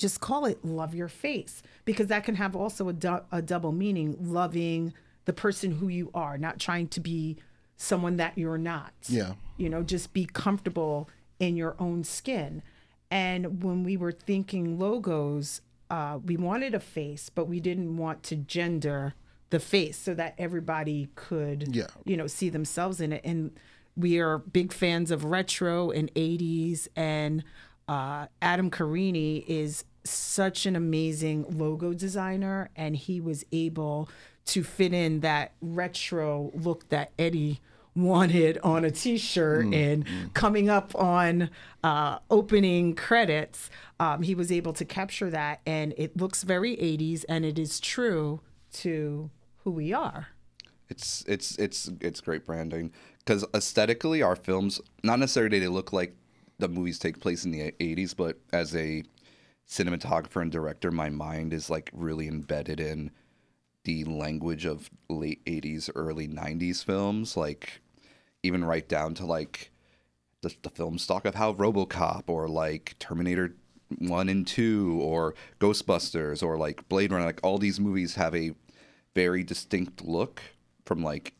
just call it love your face? Because that can have also a, du- a double meaning loving the person who you are, not trying to be someone that you're not. Yeah. You know, just be comfortable in your own skin. And when we were thinking logos, uh, we wanted a face, but we didn't want to gender the face so that everybody could, Yeah. you know, see themselves in it. And we are big fans of retro and 80s. And uh, Adam Carini is such an amazing logo designer, and he was able to fit in that retro look that Eddie wanted on a t-shirt and coming up on uh, opening credits um, he was able to capture that and it looks very 80s and it is true to who we are. It's it's it's it's great branding because aesthetically, our films not necessarily they look like the movies take place in the '80s, but as a cinematographer and director, my mind is like really embedded in the language of late '80s, early '90s films, like even right down to like the, the film stock of how RoboCop or like Terminator One and Two or Ghostbusters or like Blade Runner, like all these movies have a very distinct look from like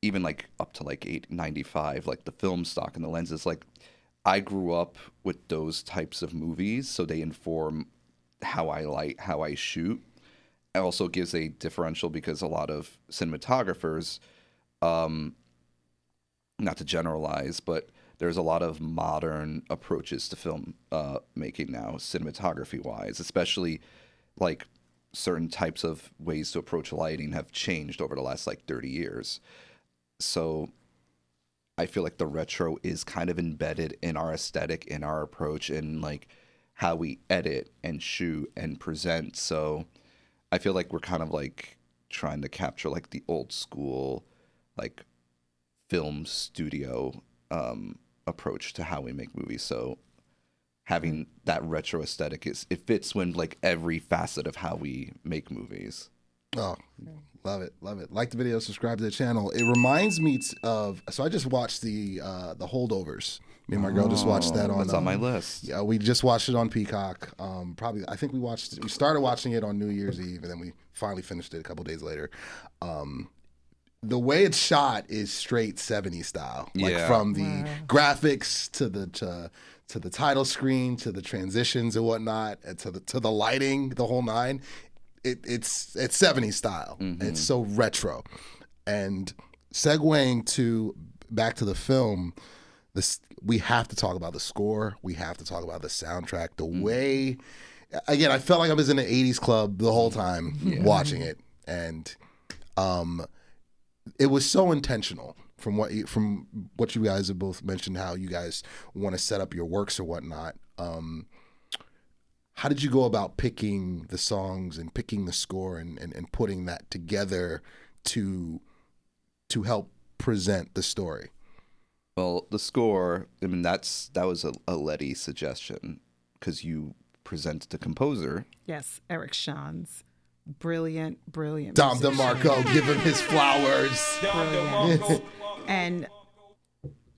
even like up to like eight ninety five, like the film stock and the lenses. Like I grew up with those types of movies, so they inform how I light, how I shoot. It also gives a differential because a lot of cinematographers not to generalize, but there's a lot of modern approaches to film uh, making now, cinematography wise, especially like certain types of ways to approach lighting have changed over the last like 30 years. So I feel like the retro is kind of embedded in our aesthetic, in our approach, in like how we edit and shoot and present. So I feel like we're kind of like trying to capture like the old school, like film studio um, approach to how we make movies. So having that retro aesthetic is it fits when like every facet of how we make movies. Oh, love it, love it. Like the video, subscribe to the channel. It reminds me of. So I just watched the uh, the holdovers. Me and my girl just watched that on. That's on my um, list. Yeah, we just watched it on Peacock. Um, probably, I think we watched. We started watching it on New Year's Eve, and then we finally finished it a couple days later. Um, the way it's shot is straight 70s style, like Yeah. from the graphics to the to, to the title screen to the transitions and whatnot, to the to the lighting, the whole nine. It, it's it's 70s style. It's so retro, and segueing to back to the film this we have to talk about the score. We have to talk about the soundtrack. The way again i felt like i was in an 80s club the whole time watching it. And um it was so intentional from what you, from what you guys have both mentioned how you guys want to set up your works or whatnot. Um how did you go about picking the songs and picking the score and, and, and putting that together to to help present the story Well, the score, I mean, that's that was a, a Letty suggestion because you presented the composer. yes eric shans brilliant brilliant Dom musician. DeMarco, give him his flowers. and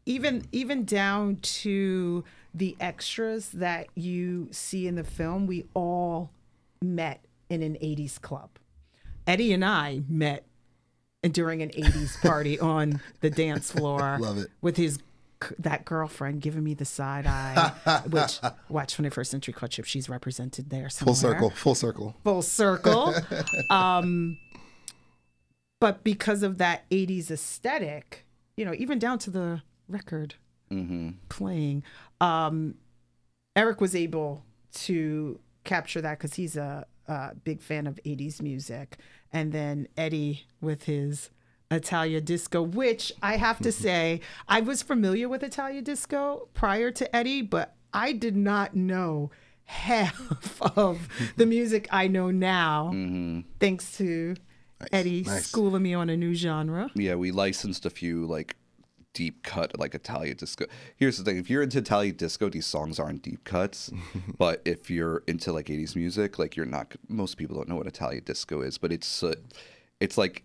even even down to the extras that you see in the film we all met in an 80s club eddie and i met during an 80s *laughs* party on the dance floor Love it. with his that girlfriend giving me the side eye *laughs* which watch 21st century courtship she's represented there somewhere Full circle, full circle. full circle. *laughs* um, but because of that 80s aesthetic, you know, even down to the record playing, um, Eric was able to capture that because he's a, a big fan of 80s music. And then Eddie with his Italo disco, which I have to *laughs* say, I was familiar with Italo disco prior to Eddie, but I did not know half *laughs* of the music I know now, thanks to Eddie nice. schooling me on a new genre. Yeah, we licensed a few like deep cut like Italian disco. Here's the thing: if you're into Italian disco, these songs aren't deep cuts. *laughs* but if you're into like 80s music, like you're not. Most people don't know what Italian disco is, but it's uh, it's like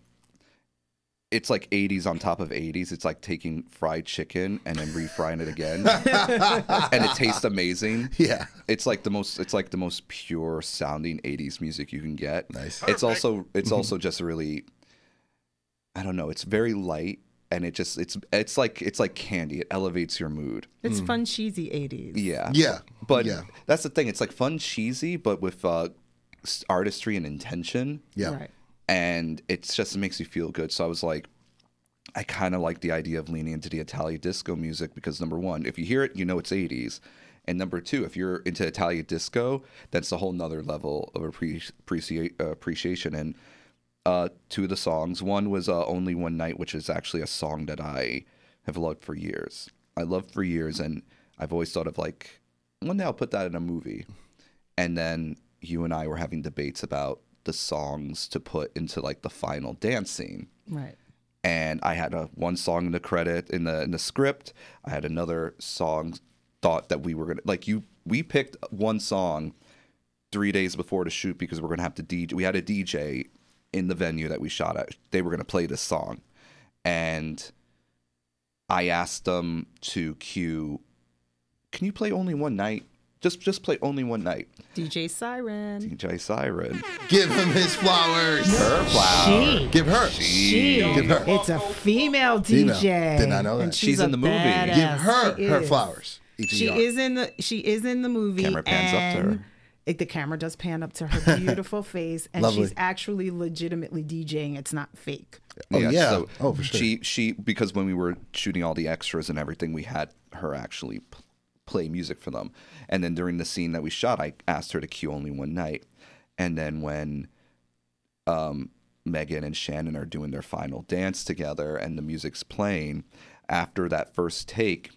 it's like 80s on top of 80s. It's like taking fried chicken and then refrying it again, *laughs* and it tastes amazing. Yeah. It's like the most. It's like the most pure sounding '80s music you can get. Nice. It's also. It's *laughs* also just really. I don't know. It's very light, and it just. It's. It's like. It's like candy. It elevates your mood. It's fun, cheesy 80s. Yeah. Yeah. But yeah. that's the thing. It's like fun, cheesy, but with uh, artistry and intention. Yeah. Right. And it's just it makes you feel good. So I was like, I kind of like the idea of leaning into the Italian disco music because number one, if you hear it, you know it's 80s. And number two, if you're into Italian disco, that's a whole nother level of appre- appreciate, uh, appreciation. And uh, two of the songs, one was uh, Only One Night, which is actually a song that I have loved for years. I loved for years, and I've always thought of like, one day I'll put that in a movie. And then you and I were having debates about the songs to put into like the final dance scene Right. and I had a one song in the credit in the in the script. I had another song thought that we were gonna like you. We picked one song three days before the shoot because we're gonna have to DJ. We had a DJ in the venue that we shot at. They were gonna play this song, and I asked them to cue. Can you play only one night? Just just play only one night. DJ Siren. DJ Siren. Give him his flowers. Her flowers. She. Give her. She. Give her. It's a female Female. DJ. Did not know that. And She's a in the movie. badass. Give her She her is. flowers. She is in the she is in the movie. Camera pans up to her. And It, the camera does pan up to her *laughs* beautiful face, and Lovely. she's actually legitimately DJing. It's not fake. Oh, yeah. Oh, for sure. She she because when we were shooting all the extras and everything, we had her actually p- play music for them. And then during the scene that we shot, I asked her to cue only one night. And then when um, Megan and Shannon are doing their final dance together and the music's playing, after that first take,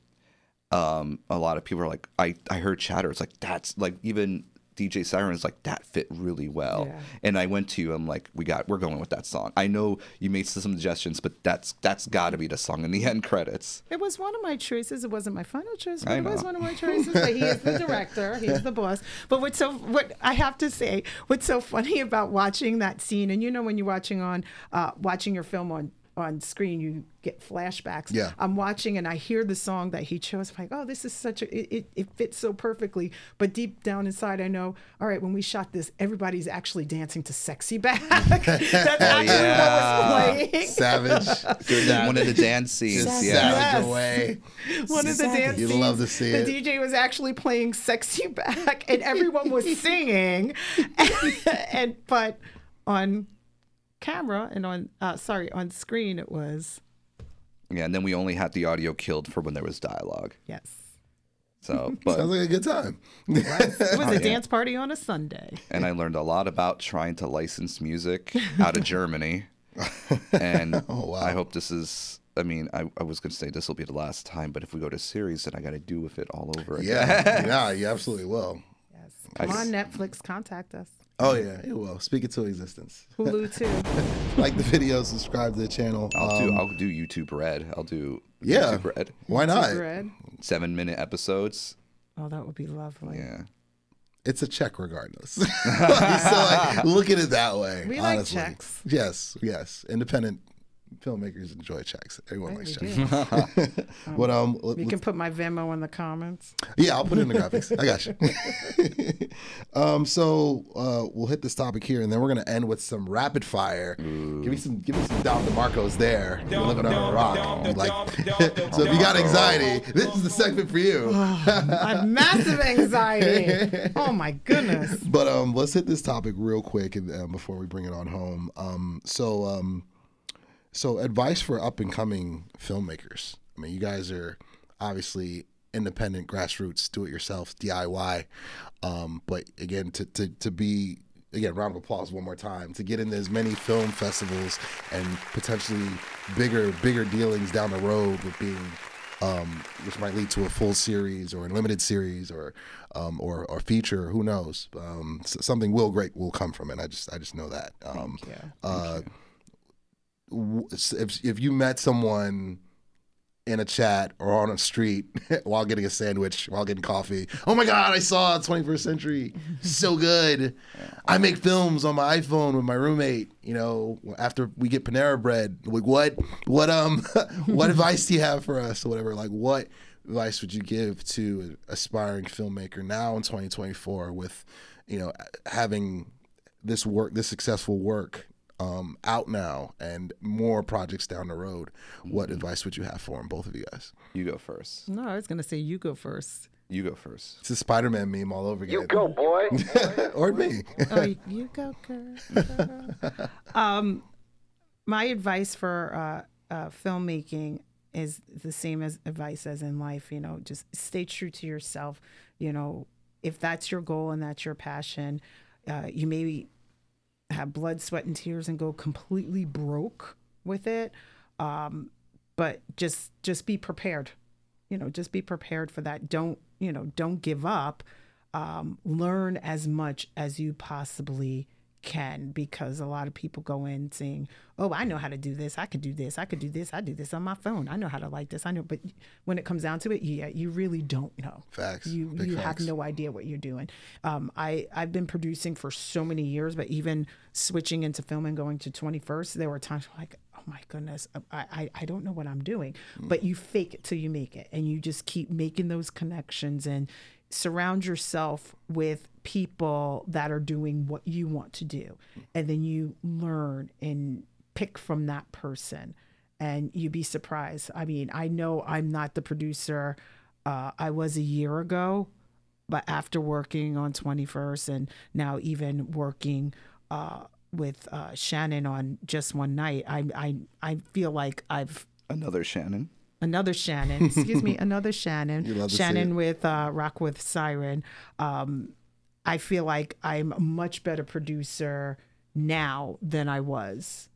um, a lot of people are like, I, I heard chatter. It's like, that's like, even DJ Siren is like, that fit really well. Yeah. And I went to you, I'm like, we got, we're going with that song. I know you made some suggestions, but that's, that's got to be the song in the *laughs* end credits. It was one of my choices. It wasn't my final choice, but it was one of my choices. But he is the *laughs* director. He's the boss. But what's so what I have to say, what's so funny about watching that scene, and you know when you're watching on uh, watching your film on on screen, you get flashbacks. Yeah. I'm watching and I hear the song that he chose. I'm like, oh, this is such a it, it, it fits so perfectly. But deep down inside, I know, all right, when we shot this, everybody's actually dancing to "Sexy Back." *laughs* That's *laughs* oh, actually yeah. what was playing. Savage. During the- one of the dance scenes. Just Yeah. savage Yes. away. *laughs* one of the dance You love to see the it. DJ was actually playing "Sexy Back" and everyone was singing, and but on camera and on uh, sorry on screen it was Yeah. And then we only had the audio killed for when there was dialogue. yes. So, *laughs* but Sounds like a good time. It was Oh, *laughs* a yeah. dance party on a Sunday. and I learned a lot about trying to license music out of Germany. *laughs* And Oh, wow. I hope this is. I mean, I, I was going to say this will be the last time, but if we go to series, then I got to do with it all over again. Yeah. yeah, you absolutely will. Yes. Come I- on, Netflix, contact us. Oh, yeah, it will. Speak it to existence. Hulu too. *laughs* Like the video, subscribe to the channel. I'll do. Um, I'll do YouTube Red. I'll do yeah. YouTube Red. Why not? Red. Seven minute episodes. Oh, that would be lovely. Yeah. It's a check regardless. *laughs* so like, look at it that way. We like checks. Yes, yes. Independent filmmakers enjoy checks. Everyone likes checks. do. *laughs* *laughs* But um, You let- can put my Venmo in the comments. Yeah, I'll put it in the graphics. I got you. *laughs* um, so uh, we'll hit this topic here, and then we're gonna end with some rapid fire. Give me some, give me some Dom DeMarco's there. You're living on a rock. Like, so if you got anxiety, this is the segment for you. I have massive anxiety. Oh my goodness. But um, let's hit this topic real quick, and um, before we bring it on home. Um, so um, so advice for up and coming filmmakers. I mean, you guys are obviously independent, grassroots, do it yourself, DIY. Um, but again, to, to to be again, round of applause one more time to get into as many film festivals and potentially bigger bigger dealings down the road with being um, which might lead to a full series or a limited series or um, or or feature. Who knows? Um, something will great will come from it. I just I just know that. Um, you. Uh, w- if if you met someone in a chat or on a street *laughs* while getting a sandwich, while getting coffee. Oh my God, I saw 21st Century. So good. *laughs* I make films on my iPhone with my roommate. You know, after we get Panera bread, like what, what, um, *laughs* what advice do you have for us or whatever? Like, what advice would you give to an aspiring filmmaker now in 2024 with, you know, having this work, this successful work um, out now and more projects down the road, what advice would you have for them, both of you guys? You go first. No, I was gonna say you go first. You go first. It's a Spider Man meme all over again. You go, boy. *laughs* or me. *laughs* oh, you go, girl. *laughs* um, my advice for uh, uh, filmmaking is the same as advice as in life. You know, just stay true to yourself. You know, if that's your goal and that's your passion, uh, you maybe have blood, sweat, and tears and go completely broke with it. Um, but just just be prepared. You know, just be prepared for that. Don't you know? Don't give up. Um, learn as much as you possibly can because a lot of people go in saying, "Oh, I know how to do this. I could do this. I could do this. I do this on my phone. I know how to like this. I know." But when it comes down to it, yeah, you really don't know. Facts. You Big you have no idea what you're doing. Um, I I've been producing for so many years, but even switching into film and going to 21st, there were times like, oh my goodness, I I, I don't know what I'm doing. But you fake it till you make it, and you just keep making those connections and surround yourself with people that are doing what you want to do, and then you learn and pick from that person and you'd be surprised. I mean, I know I'm not the producer uh, I was a year ago, but after working on 21st and now even working uh, with uh, Shannon on just one night, I I I feel like I've Another Shannon. Another Shannon, excuse me, *laughs* another Shannon, You love Shannon with uh, Rock with Siren. Um, I feel like I'm a much better producer now than I was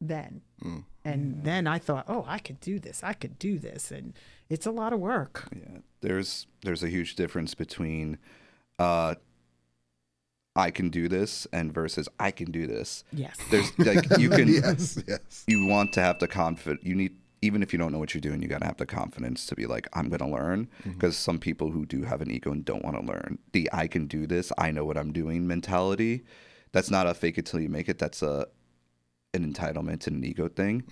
then. Mm. And then I thought, oh, I could do this. I could do this, and it's a lot of work. Yeah, there's there's a huge difference between uh I can do this and versus I can do this. Yes. There's like you *laughs* can yes, yes. you want to have the confidence you need even if you don't know what you're doing you got to have the confidence to be like i'm going to learn because some people who do have an ego and don't want to learn the i can do this i know what i'm doing mentality that's not a fake it till you make it that's a an entitlement and an ego thing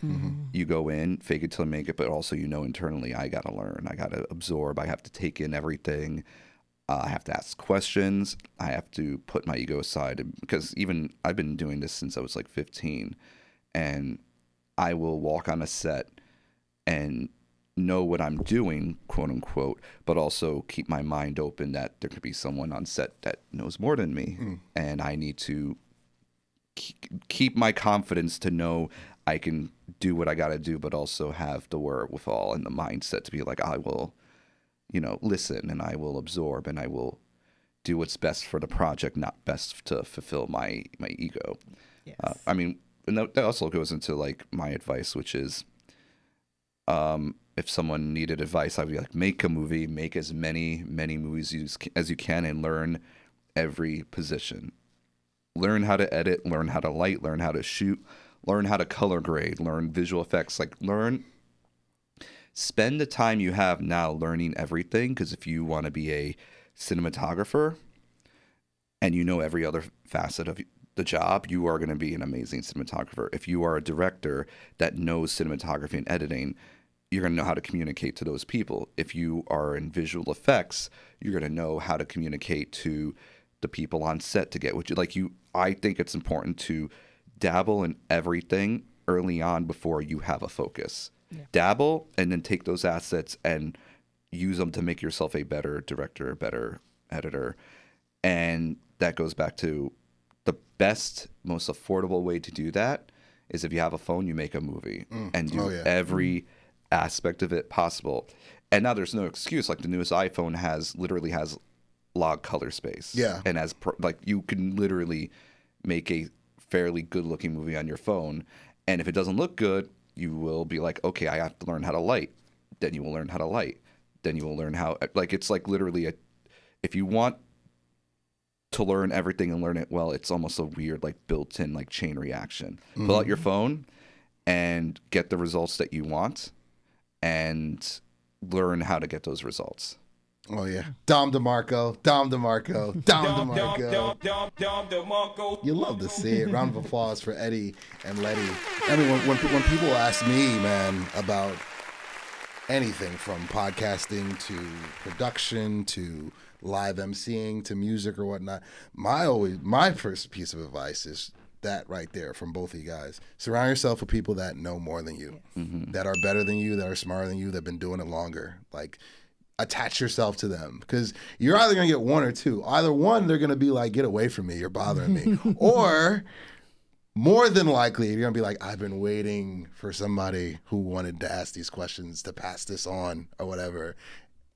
you go in fake it till you make it but also you know internally i got to learn i got to absorb i have to take in everything uh, I have to ask questions. I have to put my ego aside because even I've been doing this since I was like 15, and I will walk on a set and know what I'm doing, quote unquote, but also keep my mind open that there could be someone on set that knows more than me, and I need to keep my confidence to know I can do what I got to do, but also have the wherewithal and the mindset to be like, I will you know, listen and I will absorb and I will do what's best for the project, not best to fulfill my my ego. Yes. Uh, I mean, and that that also goes into like my advice, which is, um, if someone needed advice, I'd be like, make a movie, make as many many movies as, as you can, and learn every position. Learn how to edit, learn how to light, learn how to shoot, learn how to color grade, learn visual effects. Like learn spend the time you have now learning everything because if you want to be a cinematographer and you know every other facet of the job, you are going to be an amazing cinematographer. If you are a director that knows cinematography and editing, you're going to know how to communicate to those people. If you are in visual effects, you're going to know how to communicate to the people on set to get what you like. You, I think it's important to dabble in everything early on before you have a focus. Dabble and then take those assets and use them to make yourself a better director, a better editor. And that goes back to the best, most affordable way to do that is if you have a phone, you make a movie mm. and do Oh, yeah. every mm-hmm. Aspect of it possible. And now there's no excuse. Like the newest iPhone has literally has log color space. Yeah. And as pro- like you can literally make a fairly good looking movie on your phone. And if it doesn't look good, you will be like, okay, I have to learn how to light. Then you will learn how to light. Then you will learn how like it's like literally a if you want to learn everything and learn it well, it's almost a weird like built-in like chain reaction. Pull out mm-hmm. your phone and get the results that you want and learn how to get those results. Oh yeah, Dom DeMarco, Dom DeMarco, *laughs* Dom DeMarco. You love to see it. Round of applause for Eddie and Letty. I mean, when, when when people ask me, man, about anything from podcasting to production to live emceeing to music or whatnot, my always my first piece of advice is that right there from both of you guys. Surround yourself with people that know more than you, mm-hmm. that are better than you, that are smarter than you, that have been doing it longer. Like attach yourself to them because you're either going to get one or two. Either one, they're going to be like, get away from me, you're bothering me. *laughs* or more than likely, you're going to be like, I've been waiting for somebody who wanted to ask these questions to pass this on or whatever.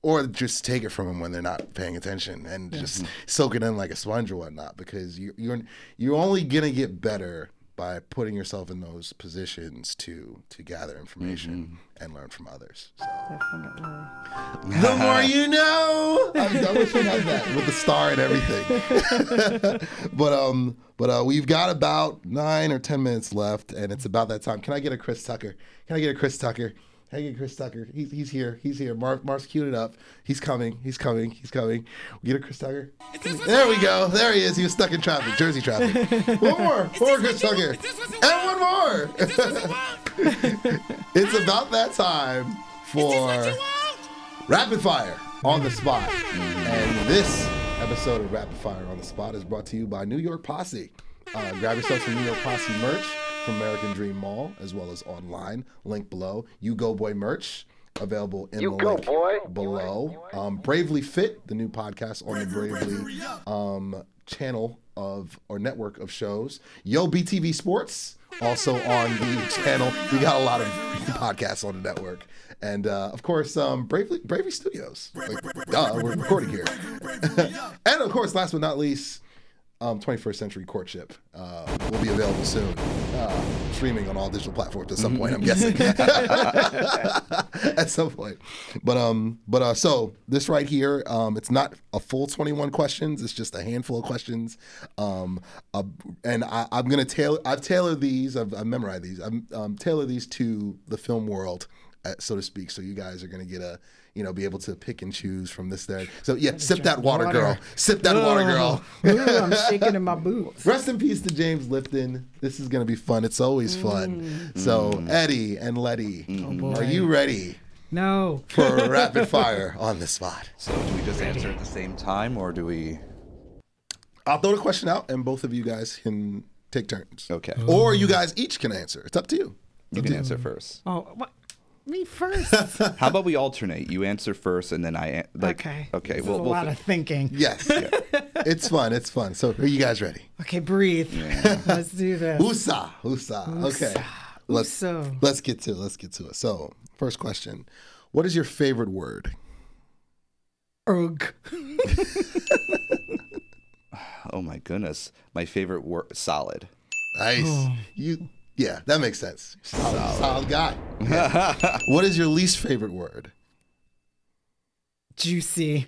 Or just take it from them when they're not paying attention and just soak it in like a sponge or whatnot because you, you're you're only gonna get better by putting yourself in those positions to to gather information and learn from others. So. Definitely. The more you know. I, I wish I had that with the star and everything. *laughs* but um, but uh, we've got about nine or ten minutes left, and it's about that time. Can I get a Chris Tucker? Can I get a Chris Tucker? Can I get Chris Tucker? He's, he's here. He's here. Mark Mark's queued it up. He's coming. He's coming. He's coming. We get a Chris Tucker. There we go. There he is. He was stuck in traffic, Jersey traffic. *laughs* one more. One more Chris Tucker. And one more. *laughs* it's about that time for Rapid Fire on the Spot. *laughs* And this episode of Rapid Fire on the Spot is brought to you by New York Posse. Uh, grab yourself some New York Posse merch from American Dream Mall as well as online. Link below. You Go Boy merch available in the link below. Um, Bravely Fit, the new podcast on the Bravely um, channel of or network of shows. Yo BTV Sports also on the channel. We got a lot of podcasts on the network. And uh, of course, um, Bravely, Bravely Studios. Like, duh, we're recording here. *laughs* and of course, last but not least, um, 21st Century Courtship uh, will be available soon, uh, streaming on all digital platforms at some point. I'm guessing *laughs* *laughs* at some point. But um, but uh, so this right here, um, it's not a full 21 questions. It's just a handful of questions. Um, uh, and I, I'm gonna tailor. I've tailored these. I've, I've memorized these. I'm um, tailored these to the film world, uh, so to speak. So you guys are gonna get a. You know, be able to pick and choose from this there. So yeah, sip that water, water. girl. Sip that water, girl. Ooh, I'm *laughs* shaking in my boots. Rest in peace to James Lipton. This is going to be fun. It's always fun. Mm. So, mm. Eddie and Letty, mm. oh, are you ready No. for a rapid fire on the spot? *laughs* So do we just answer at the same time or do we I'll throw the question out and both of you guys can take turns. Okay. Or you guys each can answer. It's up to you. You can answer first. Oh, what? Me first. *laughs* How about we alternate? You answer first and then I an- like okay. Okay, This well, is a we'll lot of thinking. Yes. *laughs* it's fun. It's fun. So, are you guys ready? Okay, breathe. *laughs* Let's do this. USA. USA. Okay. Let's, Uso. let's get to it. Let's get to it. So, first question What is your favorite word? Ugh. Oh my goodness. My favorite word solid. Oh. Nice. You yeah, that makes sense. Solid, solid guy. *laughs* what is your least favorite word? Juicy.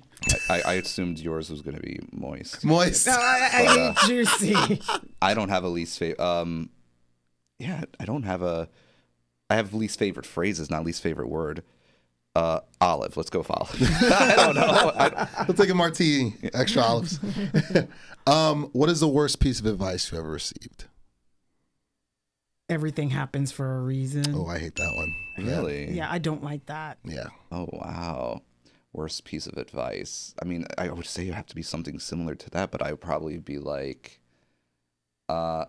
I, I assumed yours was going to be moist. Moist. No, I, I mean juicy. *laughs* I don't have a least favorite. Um, yeah, I don't have a. I have least favorite phrases, not least favorite word. Uh, olive. Let's go with olive. *laughs* I don't know. I, I'll take a martini, extra olives. um, what is the worst piece of advice you ever received? Everything happens for a reason. Oh, I hate that one. Yeah. really? Yeah, I don't like that. Yeah. Oh wow. Worst piece of advice. I mean, I would say you have to be something similar to that, but I would probably be like, uh,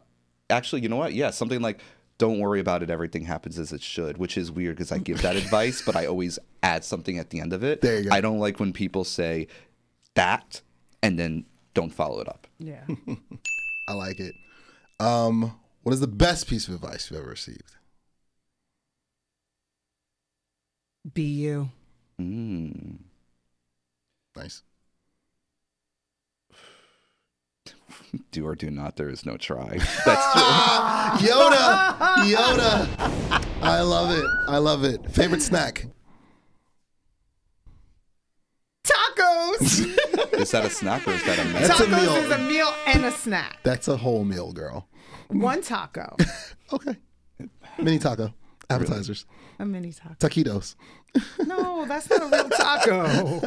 actually, you know what? Yeah, something like, don't worry about it. Everything happens as it should, which is weird because I give that *laughs* advice, but I always add something at the end of it. There you go. I don't like when people say that and then don't follow it up. Yeah. *laughs* I like it. Um, what is the best piece of advice you've ever received? Be you. Mm. Nice. *laughs* Do or do not. There is no try. *laughs* That's true. *laughs* Yoda! Yoda! I love it. I love it. Favorite snack? Tacos. is that a snack or is that a meal? That's a Tacos meal. is a meal and a snack. That's a whole meal, girl. One taco. *laughs* Okay. Mini taco. Appetizers. A mini taco. Taquitos. No, that's not a real taco.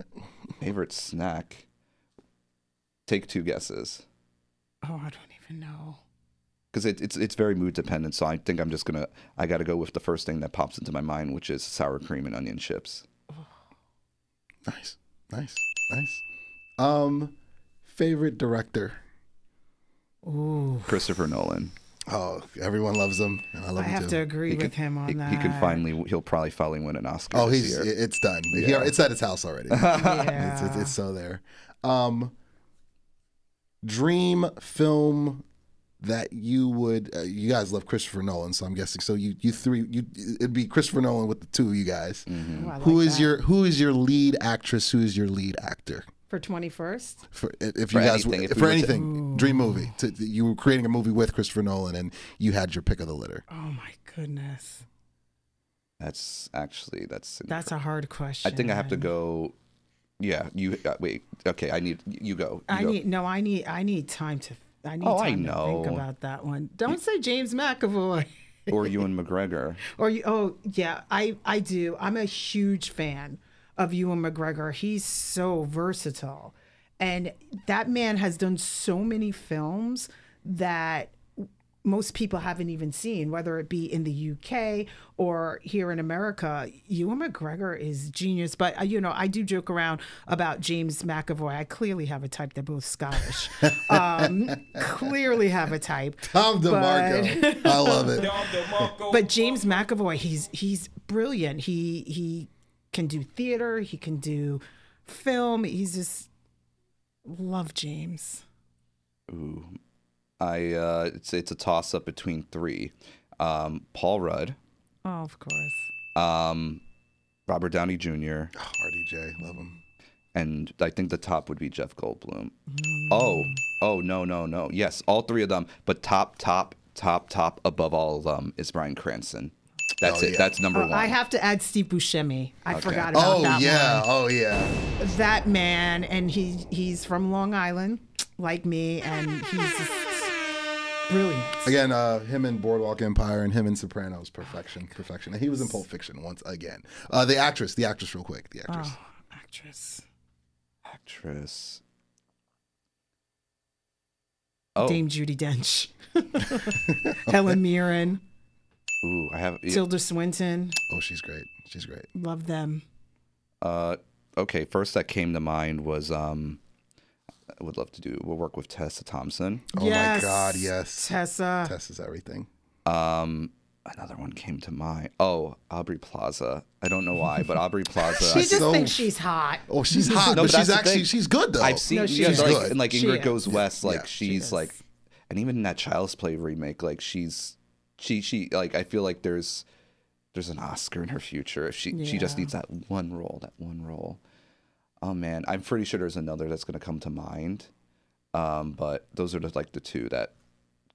*laughs* Favorite snack? Take two guesses. oh, I don't even know. Because it, it's it's very mood dependent. So I think I'm just gonna I got to go with the first thing that pops into my mind, which is sour cream and onion chips. Nice. Nice. Nice. Um, favorite director. Ooh, Christopher Nolan. Oh, everyone loves him, and I love I him have too. to agree He with can, him on he, that. he can finally he'll probably finally win an Oscar. Oh, this he's year. it's done. He- it's at his house already. *laughs* Yeah. it's, it's, it's so there. Um, dream film that you would. Uh, you guys love Christopher Nolan, so I'm guessing. So you you three you it'd be Christopher Nolan with the two of you guys. Mm-hmm. Ooh, like is that. your Who is your lead actress? Who is your lead actor? For twenty first? For if For you guys anything, if we for were to- anything, dream movie. To, you were creating a movie with Christopher Nolan, and you had your pick of the litter. Oh my goodness, That's actually that's that's a hard question. I think I have to go. Yeah, you uh, wait. Okay, I need you go. You I go. need no. I need. I need time to. I need Oh, I time to think know. about that one. Don't say James McAvoy. or *laughs* Ewan McGregor. Or you, oh yeah, I I do. I'm a huge fan of Ewan McGregor. He's so versatile, and that man has done so many films that most people haven't even seen, whether it be in the UK or here in America. Ewan McGregor is genius. But uh, you know, I do joke around about James McAvoy. I clearly have a type. They're both Scottish. *laughs* um, clearly have a type. Tom DeMarco. I love it. But James McAvoy, he's he's brilliant. He he can do theater. He can do film. He's just love James. Ooh, I uh, it's it's a toss up between three. Um, Paul Rudd, Oh, of course. um, Robert Downey Jr., Oh, *sighs* RDJ, love him. and I think the top would be Jeff Goldblum. Oh, oh no no no. Yes, all three of them. But top top top top above all of them is Bryan Cranston. That's Oh, it. yeah. That's number Uh, one. I have to add Steve Buscemi. I forgot about that. Oh that yeah, one. oh yeah. That man, and he he's from Long Island, like me, and he's just brilliant. Again, uh, him in Boardwalk Empire and him in Sopranos, perfection, perfection. And he was in Pulp Fiction once again. Uh, the actress, the actress, real quick, the actress. Oh, actress. Actress. Oh, Dame Judi Dench. *laughs* Helen Mirren, ooh, I have. Tilda Swinton. Oh, she's great. She's great. Love them. Uh, okay. First that came to mind was um, I would love to do. We'll work with Tessa Thompson. Oh yes, my God, yes. Tessa. Tess is everything. Um, another one came to mind. Oh, Aubrey Plaza. I don't know why, but Aubrey Plaza. She I- just so- thinks she's hot. Oh, she's *laughs* hot, No, but but she's actually she's good though. I've seen No, yeah, she is. like, good. and like She Ingrid is. Goes West, like Yeah, she's is. like, and even in that Child's Play remake, like she's she she like I feel like there's there's an Oscar in her future if she she just needs that one role, that one role. Oh man, I'm pretty sure there's another that's gonna come to mind, um, but those are just like the two that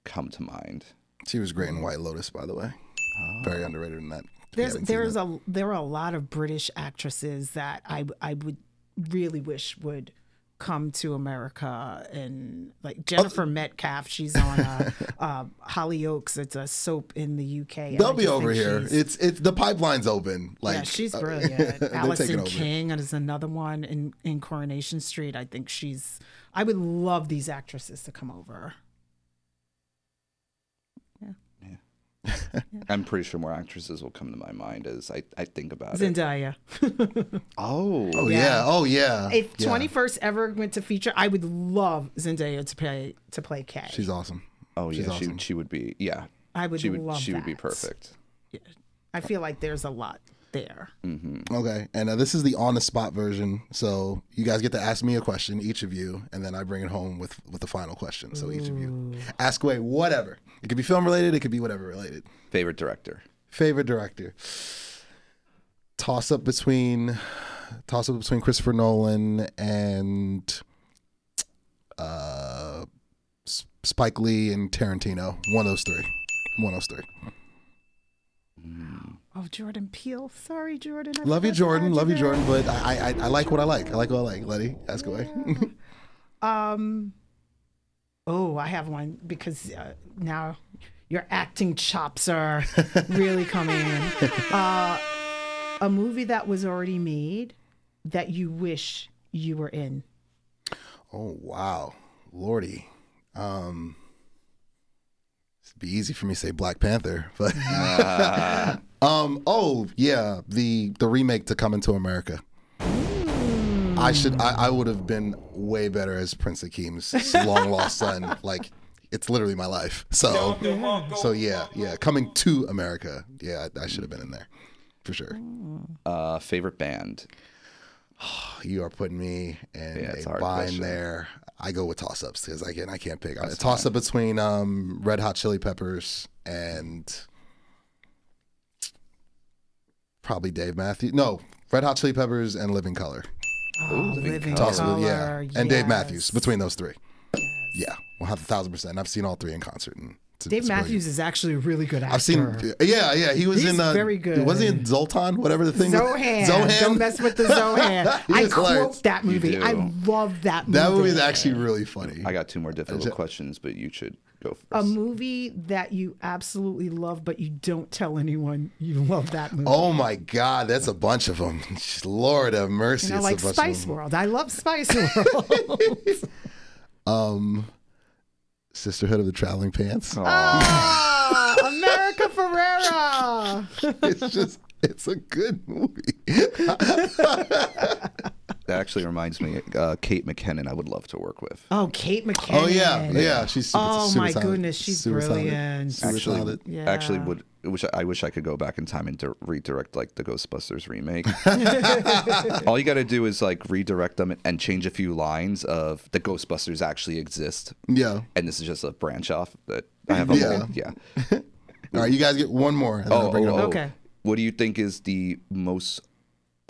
come to mind. She was great in White Lotus, by the way. Very underrated in that. There's there's it. a there are a lot of British actresses that I I would really wish would come to America and like Jennifer Metcalfe. She's on uh, *laughs* uh, Hollyoaks. It's a soap in the UK. They'll be over here. she's- It's it's the pipeline's open. Like yeah, she's uh, brilliant. *laughs* Alison. King is another one in, in Coronation Street. I think she's. I would love these actresses to come over. *laughs* I'm pretty sure more actresses will come to my mind as I, I think about it. Zendaya. *laughs* Oh, Oh yeah. Yeah. Oh yeah. if yeah. Twenty First ever went to feature, I would love Zendaya to play to play Kay. She's awesome. oh She's yeah, awesome. she she would be yeah. I would she would love she would be that. perfect. I feel like there's a lot there. Okay, and uh, this is the on the spot version. So you guys get to ask me a question, each of you, and then I bring it home with with the final question. So each of you ask away whatever. It could be film related. It could be whatever related. Favorite director. Favorite director. Toss up between toss up between Christopher Nolan and uh, S- Spike Lee and Tarantino. One of those three. One of those three. Oh, Jordan Peele. Sorry, Jordan. I Love you, Jordan. Love you. Jordan. But I, I I like what I like. I like what I like. Letty, ask away. Um. Oh, I have one because uh, now your acting chops are really coming in. *laughs* Uh, a movie that was already made that you wish you were in. Oh wow, lordy. Um, be easy for me to say Black Panther, *laughs* but *laughs* um, oh yeah, the the remake to Coming to America. I should I, I would have been way better as Prince Akeem's long lost *laughs* son. Like it's literally my life. So so yeah yeah coming to America. Yeah, I, I should have been in there for sure. Uh, favorite band? *sighs* You are putting me in Yeah, it's a a bind question. there. I go with toss ups because I can I can't pick. a toss up between um, Red Hot Chili Peppers and probably Dave Matthews. No, Red Hot Chili Peppers and Living Colour. Oh, living Toss color. up, yeah, and Dave. Matthews between those three. Yeah, one hundred thousand percent. I've seen all three in concert. And it's, Dave it's brilliant. Matthews is actually a really good actor. I've seen, yeah, yeah. He was He's in. Uh, very good. Was he in Zoltan? Whatever the thing. was- Zohan. Zohan. Don't mess with the *laughs* Zohan. I was quote hilarious. that movie. I love that movie. That movie is actually really funny. I got two more difficult questions, but you should go first. a movie that you absolutely love, but you don't tell anyone you love that movie. Oh my God, that's a bunch of them. *laughs* Lord have mercy. you know, it's like a bunch Spice of 'em. World. I love Spice *laughs* World. Sisterhood of the Traveling Pants. Ah, America *laughs* Ferrera. It's just, it's a good movie. *laughs* that actually reminds me, uh, Kate McKinnon. I would love to work with. Oh, Kate McKinnon. Oh yeah, yeah. She's super, Oh, super my talented. goodness, she's Super brilliant. Super Actually, talented. Yeah. actually would wish I wish I could go back in time and di- redirect like the Ghostbusters remake. *laughs* All you got to do is like redirect them and change a few lines of the Ghostbusters actually exist, Yeah. and this is just a branch off that I have. A Yeah. whole, yeah. *laughs* All right, you guys get one more. And then I'll Oh, bring it oh, up. oh. Okay. What do you think is the most?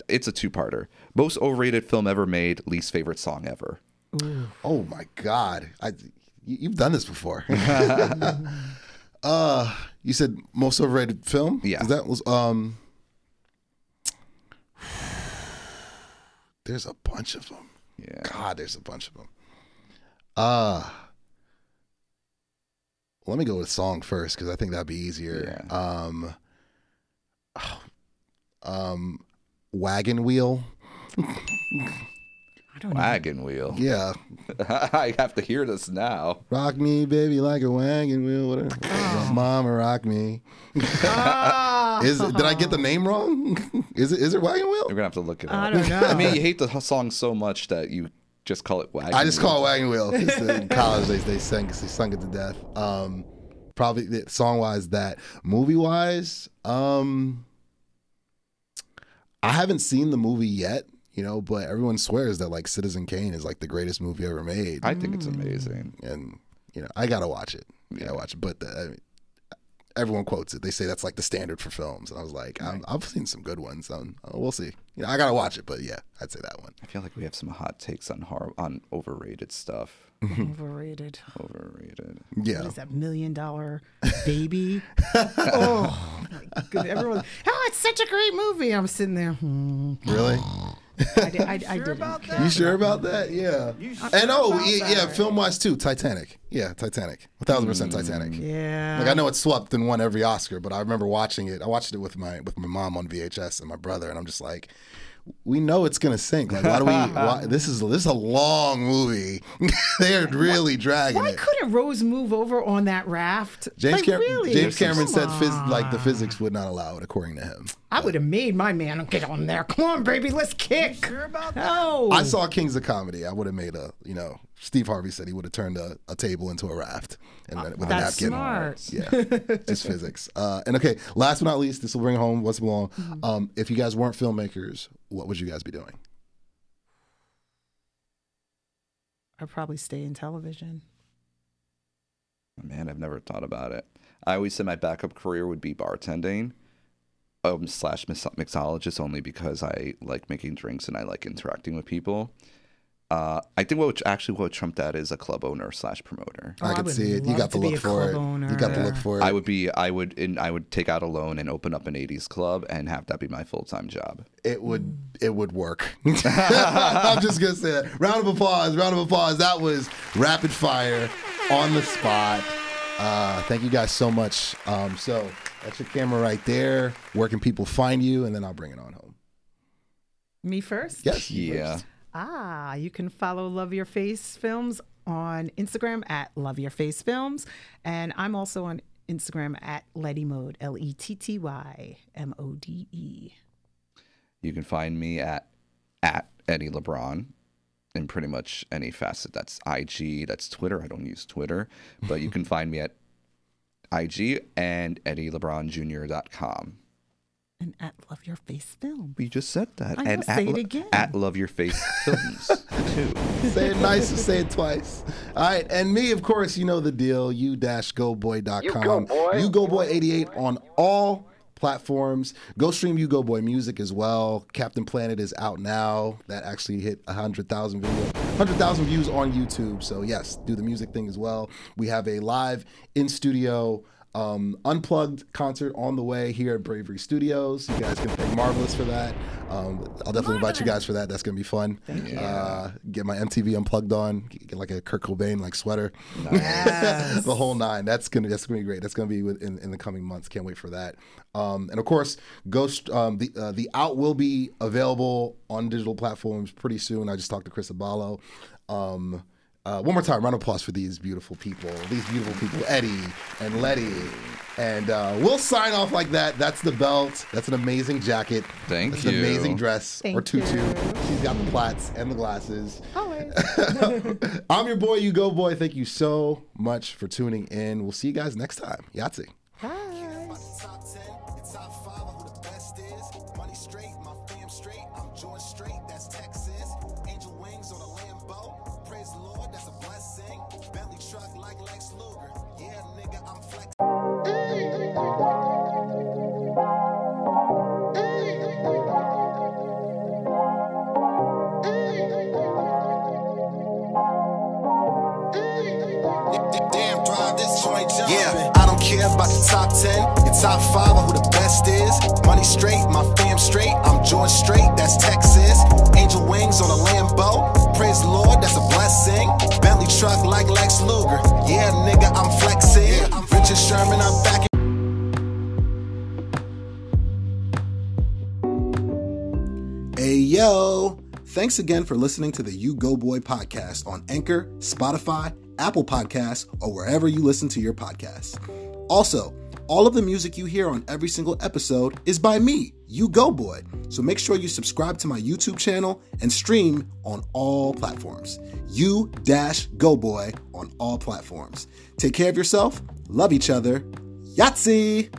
It's a two-parter. Most overrated film ever made. Least favorite song ever. Oh my God, I, you, you've done this before. *laughs* *laughs* uh, you said most overrated film. Yeah. that was um. There's a bunch of them. Yeah. God, there's a bunch of them. Uh let me go with song first because I think that'd be easier. Um, um, wagon wheel. I don't know. Wagon wheel. Yeah, *laughs* I have to hear this now. rock me, baby, like a wagon wheel. Whatever. Oh. Mama, rock me. Ah, Is it, did I get the name wrong? is it is it wagon wheel? You're gonna have to look it up. I don't know. I mean, you hate the h- song so much that you just call it wagon. I just wheel. call it wagon wheel. *laughs* 'cause In college, they they sang they sung it to death. Um, probably song wise, that movie wise, um, I haven't seen the movie yet. You know, but everyone swears that like Citizen Kane is like the greatest movie ever made, I think it's amazing. and you know I gotta watch it. I gotta watch it. But the, I mean, everyone quotes it. They say that's like the standard for films, and I was like, I'm, I've seen some good ones. Um, we'll see. You know, I gotta watch it, but yeah, I'd say that one. I feel like we have some hot takes on horror, on overrated stuff. Overrated. Overrated. Yeah. What is that million dollar baby? *laughs* oh my goodness! Everyone, oh, it's such a great movie. I'm sitting there. Hmm. Really? I, did, I, I didn't. You sure about that? Yeah. And oh, yeah, yeah film wise too. Titanic. Yeah, Titanic. A thousand percent Titanic. Yeah. Like I know it's swept and won every Oscar, but I remember watching it. I watched it with my with my mom on VHS and my brother, and I'm just like, we know it's gonna sink. Like, why do we? Why, *laughs* this is this is a long movie. *laughs* they are really dragging Why it. couldn't Rose move over on that raft? James, like, Cam- really? James Cameron said phys- like the physics would not allow it, according to him. I would have made my man get on there. Come on, baby, let's kick. Sure about that? No. I saw Kings of Comedy. I would have made a, you know, Steve Harvey said he would have turned a, a table into a raft and then with That's a napkin. smart. Yeah, just physics. Uh, and okay, last but not least, this will bring home what's belong. Mm-hmm. Um, if you guys weren't filmmakers, what would you guys be doing? I'd probably stay in television. Man, I've never thought about it. I always said my backup career would be bartending, um, slash mix- mixologist, only because I like making drinks and I like interacting with people. Uh, I think what actually what would trump that is a club owner slash promoter. Oh, I I could would see it. You got the to be look a for it. club You got the owner. look for it. I would be, I would, in, I would take out a loan and open up an '80s club and have that be my full time job. it would it would work. *laughs* I'm just gonna say that. Round of applause, round of applause. That was rapid fire on the spot. Uh, thank you guys so much. Um, so that's your camera right there. Where can people find you? And then I'll bring it on home. Me first? Yes. Yeah. Ah, you can follow Love Your Face Films on Instagram at Love Your Face Films. And I'm also on Instagram at Letty Mode, L E T T Y M O D E. You can find me at at Eddie Lebron in pretty much any facet. That's IG, that's Twitter. I don't use Twitter, but you can *laughs* find me at IG and EddieLeBronJr.com. And at Love Your Face Films. We just said that. I know, and say at, it Lo- again. At Love Your Face *laughs* Films too. say it nice or say it twice. All right. And me, of course, you know the deal. You-goboy.com. You go boy. You go boy 88 on all platforms. Go stream You Go Boy music as well. Captain Planet is out now. That actually hit 100,000 video, 100,000 views on YouTube. So yes, do the music thing as well. We have a live in studio um, unplugged concert on the way here at Bravely Studios. You guys can thank Marvelous for that. Um, I'll definitely invite you guys for that. That's gonna be fun. Thank you. Uh, get my MTV unplugged on. Get like a Kurt Cobain like sweater. Yes. *laughs* the whole nine. That's gonna that's gonna be great. That's gonna be in, in the coming months. Can't wait for that. Um, and of course, Ghost um, the uh, the out will be available on digital platforms pretty soon. I just talked to Chris Abalo. Uh, one more time, round of applause for these beautiful people. These beautiful people, Eddie and Letty. And uh, we'll sign off like that. That's the belt. That's an amazing jacket. Thank That's you. an amazing dress or tutu. you. She's got the plaits and the glasses. Always. *laughs* I'm your boy, you go boy. Thank you so much for tuning in. We'll see you guys next time. Yahtzee. Bye. Thanks again for listening to the You Go Boy podcast on Anchor, Spotify, Apple Podcasts, or wherever you listen to your podcasts. Also, all of the music you hear on every single episode is by me, You Go Boy. So make sure you subscribe to my YouTube channel and stream on all platforms. You Dash Go Boy on all platforms. Take care of yourself, love each other. Yahtzee!